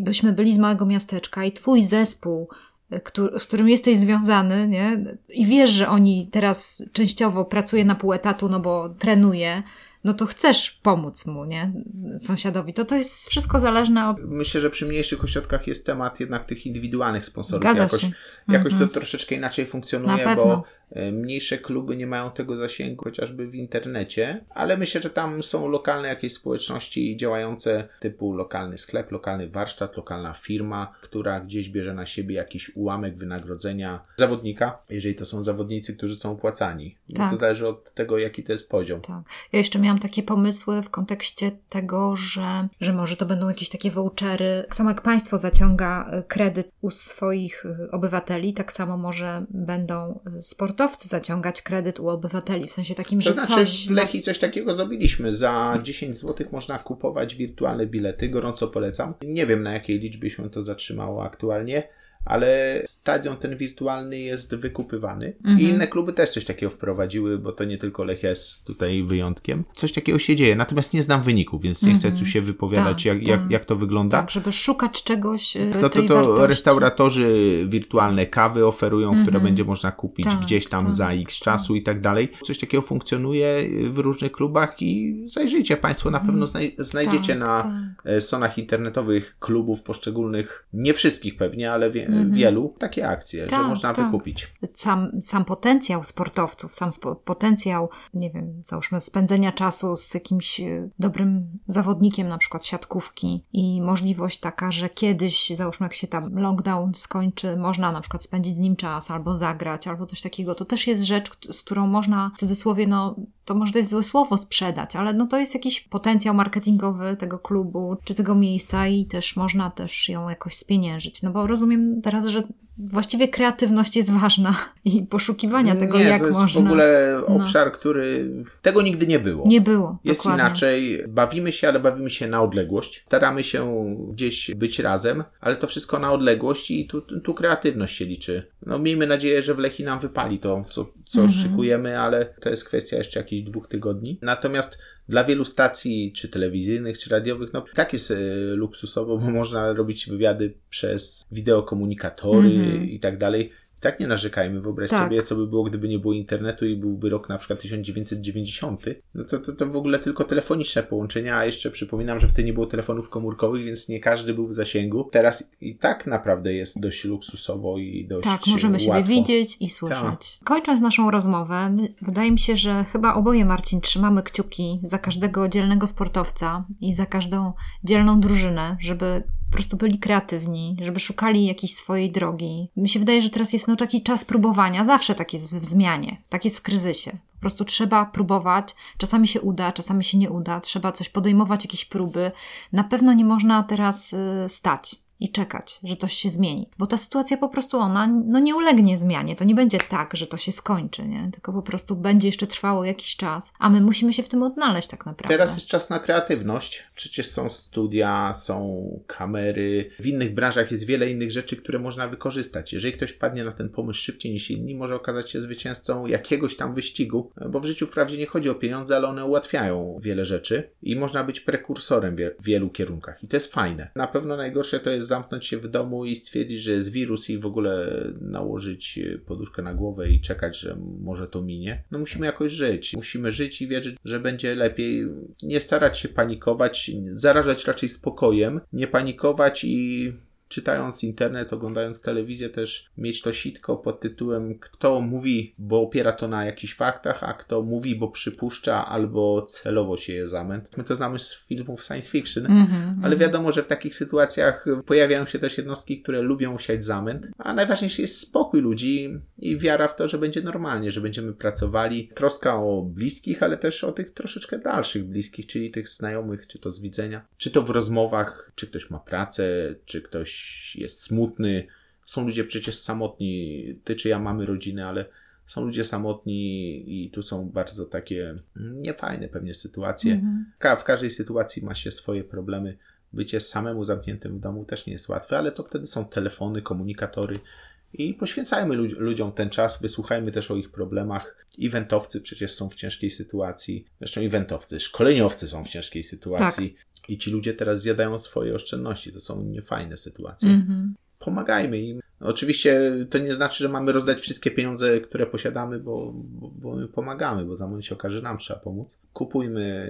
Speaker 1: byśmy byli z małego miasteczka i twój zespół, z którym jesteś związany, nie? I wiesz, że oni teraz częściowo pracuje na pół etatu, no bo trenuje, no to chcesz pomóc mu, nie? Sąsiadowi. To to jest wszystko zależne od...
Speaker 2: Myślę, że przy mniejszych ośrodkach jest temat jednak tych indywidualnych sponsorów.
Speaker 1: Zgadza
Speaker 2: jakoś
Speaker 1: się.
Speaker 2: jakoś
Speaker 1: Mhm.
Speaker 2: to troszeczkę inaczej funkcjonuje, bo e, mniejsze kluby nie mają tego zasięgu chociażby w internecie, ale myślę, że tam są lokalne jakieś społeczności działające typu lokalny sklep, lokalny warsztat, lokalna firma, która gdzieś bierze na siebie jakiś ułamek wynagrodzenia zawodnika, jeżeli to są zawodnicy, którzy są opłacani. No
Speaker 1: Tak.
Speaker 2: To zależy od tego, jaki to jest poziom.
Speaker 1: Tak. Ja jeszcze miałam takie pomysły w kontekście tego, że, że może to będą jakieś takie vouchery. Tak samo jak państwo zaciąga y, kredyt u swoich y, obywateli, tak samo może będą y, sportowcy zaciągać kredyt u obywateli. W sensie takim,
Speaker 2: To
Speaker 1: że
Speaker 2: znaczy
Speaker 1: coś.
Speaker 2: w Lechii coś takiego zrobiliśmy. Za 10 zł można kupować wirtualne bilety. Gorąco polecam. Nie wiem na jakiej liczbie się to zatrzymało aktualnie, ale stadion ten wirtualny jest wykupywany.
Speaker 1: Mhm.
Speaker 2: I inne kluby też coś takiego wprowadziły, bo to nie tylko Lech jest tutaj wyjątkiem. Coś takiego się dzieje, natomiast nie znam wyników, więc nie chcę
Speaker 1: Mhm.
Speaker 2: tu się wypowiadać,
Speaker 1: Tak,
Speaker 2: jak, jak,
Speaker 1: tak.
Speaker 2: jak to wygląda.
Speaker 1: Tak, żeby szukać czegoś. y,
Speaker 2: To, to, to
Speaker 1: wartości.
Speaker 2: restauratorzy wirtualne kawy oferują, które
Speaker 1: Mhm.
Speaker 2: będzie można kupić
Speaker 1: Tak,
Speaker 2: gdzieś tam
Speaker 1: tak,
Speaker 2: za x czasu i tak dalej. Coś takiego funkcjonuje w różnych klubach i zajrzyjcie Państwo, na pewno znaj- znajdziecie
Speaker 1: Tak,
Speaker 2: na
Speaker 1: tak.
Speaker 2: e, stronach internetowych klubów poszczególnych, nie wszystkich pewnie, ale wie-
Speaker 1: Mhm.
Speaker 2: wielu, takie akcje, że
Speaker 1: Tak,
Speaker 2: można
Speaker 1: tak.
Speaker 2: wykupić.
Speaker 1: sam, sam potencjał sportowców, sam spo, potencjał, nie wiem, załóżmy spędzenia czasu z jakimś e, dobrym zawodnikiem, na przykład siatkówki i możliwość taka, że kiedyś, załóżmy jak się tam lockdown skończy, można na przykład spędzić z nim czas albo zagrać, albo coś takiego. To też jest rzecz, z którą można w cudzysłowie, no to może to jest złe słowo sprzedać, ale no to jest jakiś potencjał marketingowy tego klubu czy tego miejsca i też można też ją jakoś spieniężyć. No bo rozumiem teraz, że właściwie kreatywność jest ważna i poszukiwania tego,
Speaker 2: nie,
Speaker 1: jak
Speaker 2: to jest
Speaker 1: można.
Speaker 2: w ogóle
Speaker 1: No.
Speaker 2: obszar, który... Tego nigdy nie było.
Speaker 1: Nie było.
Speaker 2: Jest
Speaker 1: dokładnie.
Speaker 2: inaczej. Bawimy się, ale bawimy się na odległość. Staramy się gdzieś być razem, ale to wszystko na odległość i tu, tu kreatywność się liczy. No miejmy nadzieję, że w Lechi nam wypali to, co, co
Speaker 1: Mhm.
Speaker 2: szykujemy, ale to jest kwestia jeszcze jakichś dwóch tygodni. Natomiast dla wielu stacji, czy telewizyjnych, czy radiowych, no tak jest e, luksusowo, bo można robić wywiady przez wideokomunikatory
Speaker 1: Mhm.
Speaker 2: i tak dalej. Tak nie narzekajmy, wyobraź
Speaker 1: Tak.
Speaker 2: sobie, co by było, gdyby nie było internetu i byłby rok na przykład 1990. No to, to, to w ogóle tylko telefoniczne połączenia, a jeszcze przypominam, że wtedy nie było telefonów komórkowych, więc nie każdy był w zasięgu. Teraz i tak naprawdę jest dość luksusowo i dość
Speaker 1: Tak, możemy siebie
Speaker 2: łatwo.
Speaker 1: widzieć i słyszeć. Kończąc naszą rozmowę, wydaje mi się, że chyba oboje, Marcin, trzymamy kciuki za każdego dzielnego sportowca i za każdą dzielną drużynę, żeby po prostu byli kreatywni, żeby szukali jakiejś swojej drogi. Mi się wydaje, że teraz jest no, taki czas próbowania. Zawsze tak jest w zmianie, tak jest w kryzysie. Po prostu trzeba próbować. Czasami się uda, czasami się nie uda. Trzeba coś podejmować, jakieś próby. Na pewno nie można teraz y, stać i czekać, że coś się zmieni. Bo ta sytuacja po prostu ona no, nie ulegnie zmianie. To nie będzie tak, że to się skończy, nie? tylko po prostu będzie jeszcze trwało jakiś czas, a my musimy się w tym odnaleźć tak naprawdę.
Speaker 2: Teraz jest czas na kreatywność. Przecież są studia, są kamery. W innych branżach jest wiele innych rzeczy, które można wykorzystać. Jeżeli ktoś padnie na ten pomysł szybciej niż inni, może okazać się zwycięzcą jakiegoś tam wyścigu, bo w życiu wprawdzie nie chodzi o pieniądze, ale one ułatwiają wiele rzeczy i można być prekursorem w wielu kierunkach. I to jest fajne. Na pewno najgorsze to jest zamknąć się w domu i stwierdzić, że jest wirus i w ogóle nałożyć poduszkę na głowę i czekać, że może to minie. No musimy jakoś żyć. Musimy żyć i wierzyć, że będzie lepiej. Nie starać się panikować, zarażać raczej spokojem, nie panikować i czytając internet, oglądając telewizję, też mieć to sitko pod tytułem kto mówi, bo opiera to na jakichś faktach, a kto mówi, bo przypuszcza albo celowo sieje zamęt. My to znamy z filmów science fiction, mm -hmm, ale wiadomo, że w takich sytuacjach pojawiają się też jednostki, które lubią siać zamęt, a najważniejszy jest spokój ludzi i wiara w to, że będzie normalnie, że będziemy pracowali. Troska o bliskich, ale też o tych troszeczkę dalszych bliskich, czyli tych znajomych, czy to z widzenia, czy to w rozmowach, czy ktoś ma pracę, czy ktoś jest smutny. Są ludzie przecież samotni. Ty czy ja mamy rodziny, ale są ludzie samotni i tu są bardzo takie niefajne pewnie sytuacje. Mhm. W każdej sytuacji ma się swoje problemy. Bycie samemu zamkniętym w domu też nie jest łatwe, ale to wtedy są telefony, komunikatory i poświęcajmy ludziom ten czas, wysłuchajmy też o ich problemach. Eventowcy przecież są w ciężkiej sytuacji, zresztą eventowcy, szkoleniowcy są w ciężkiej sytuacji. Tak. I ci ludzie teraz zjadają swoje oszczędności. To są niefajne sytuacje. Mm-hmm. Pomagajmy im. Oczywiście to nie znaczy, że mamy rozdać wszystkie pieniądze, które posiadamy, bo, bo, bo my pomagamy, bo za moment się okaże, że nam trzeba pomóc. Kupujmy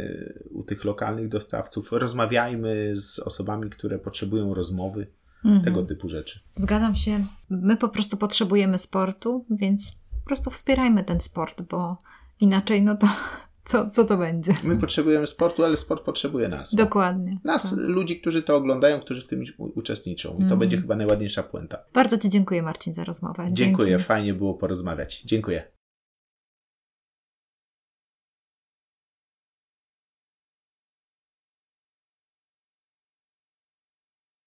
Speaker 2: u tych lokalnych dostawców, rozmawiajmy z osobami, które potrzebują rozmowy, mm-hmm. tego typu rzeczy.
Speaker 1: Zgadzam się. My po prostu potrzebujemy sportu, więc po prostu wspierajmy ten sport, bo inaczej no to co, co to będzie.
Speaker 2: My potrzebujemy sportu, ale sport potrzebuje nas.
Speaker 1: Dokładnie.
Speaker 2: Nas, tak. ludzi, którzy to oglądają, którzy w tym uczestniczą. I to mm. będzie chyba najładniejsza puenta.
Speaker 1: Bardzo Ci dziękuję, Marcin, za rozmowę.
Speaker 2: Dziękuję, Dzięki. fajnie było porozmawiać. Dziękuję.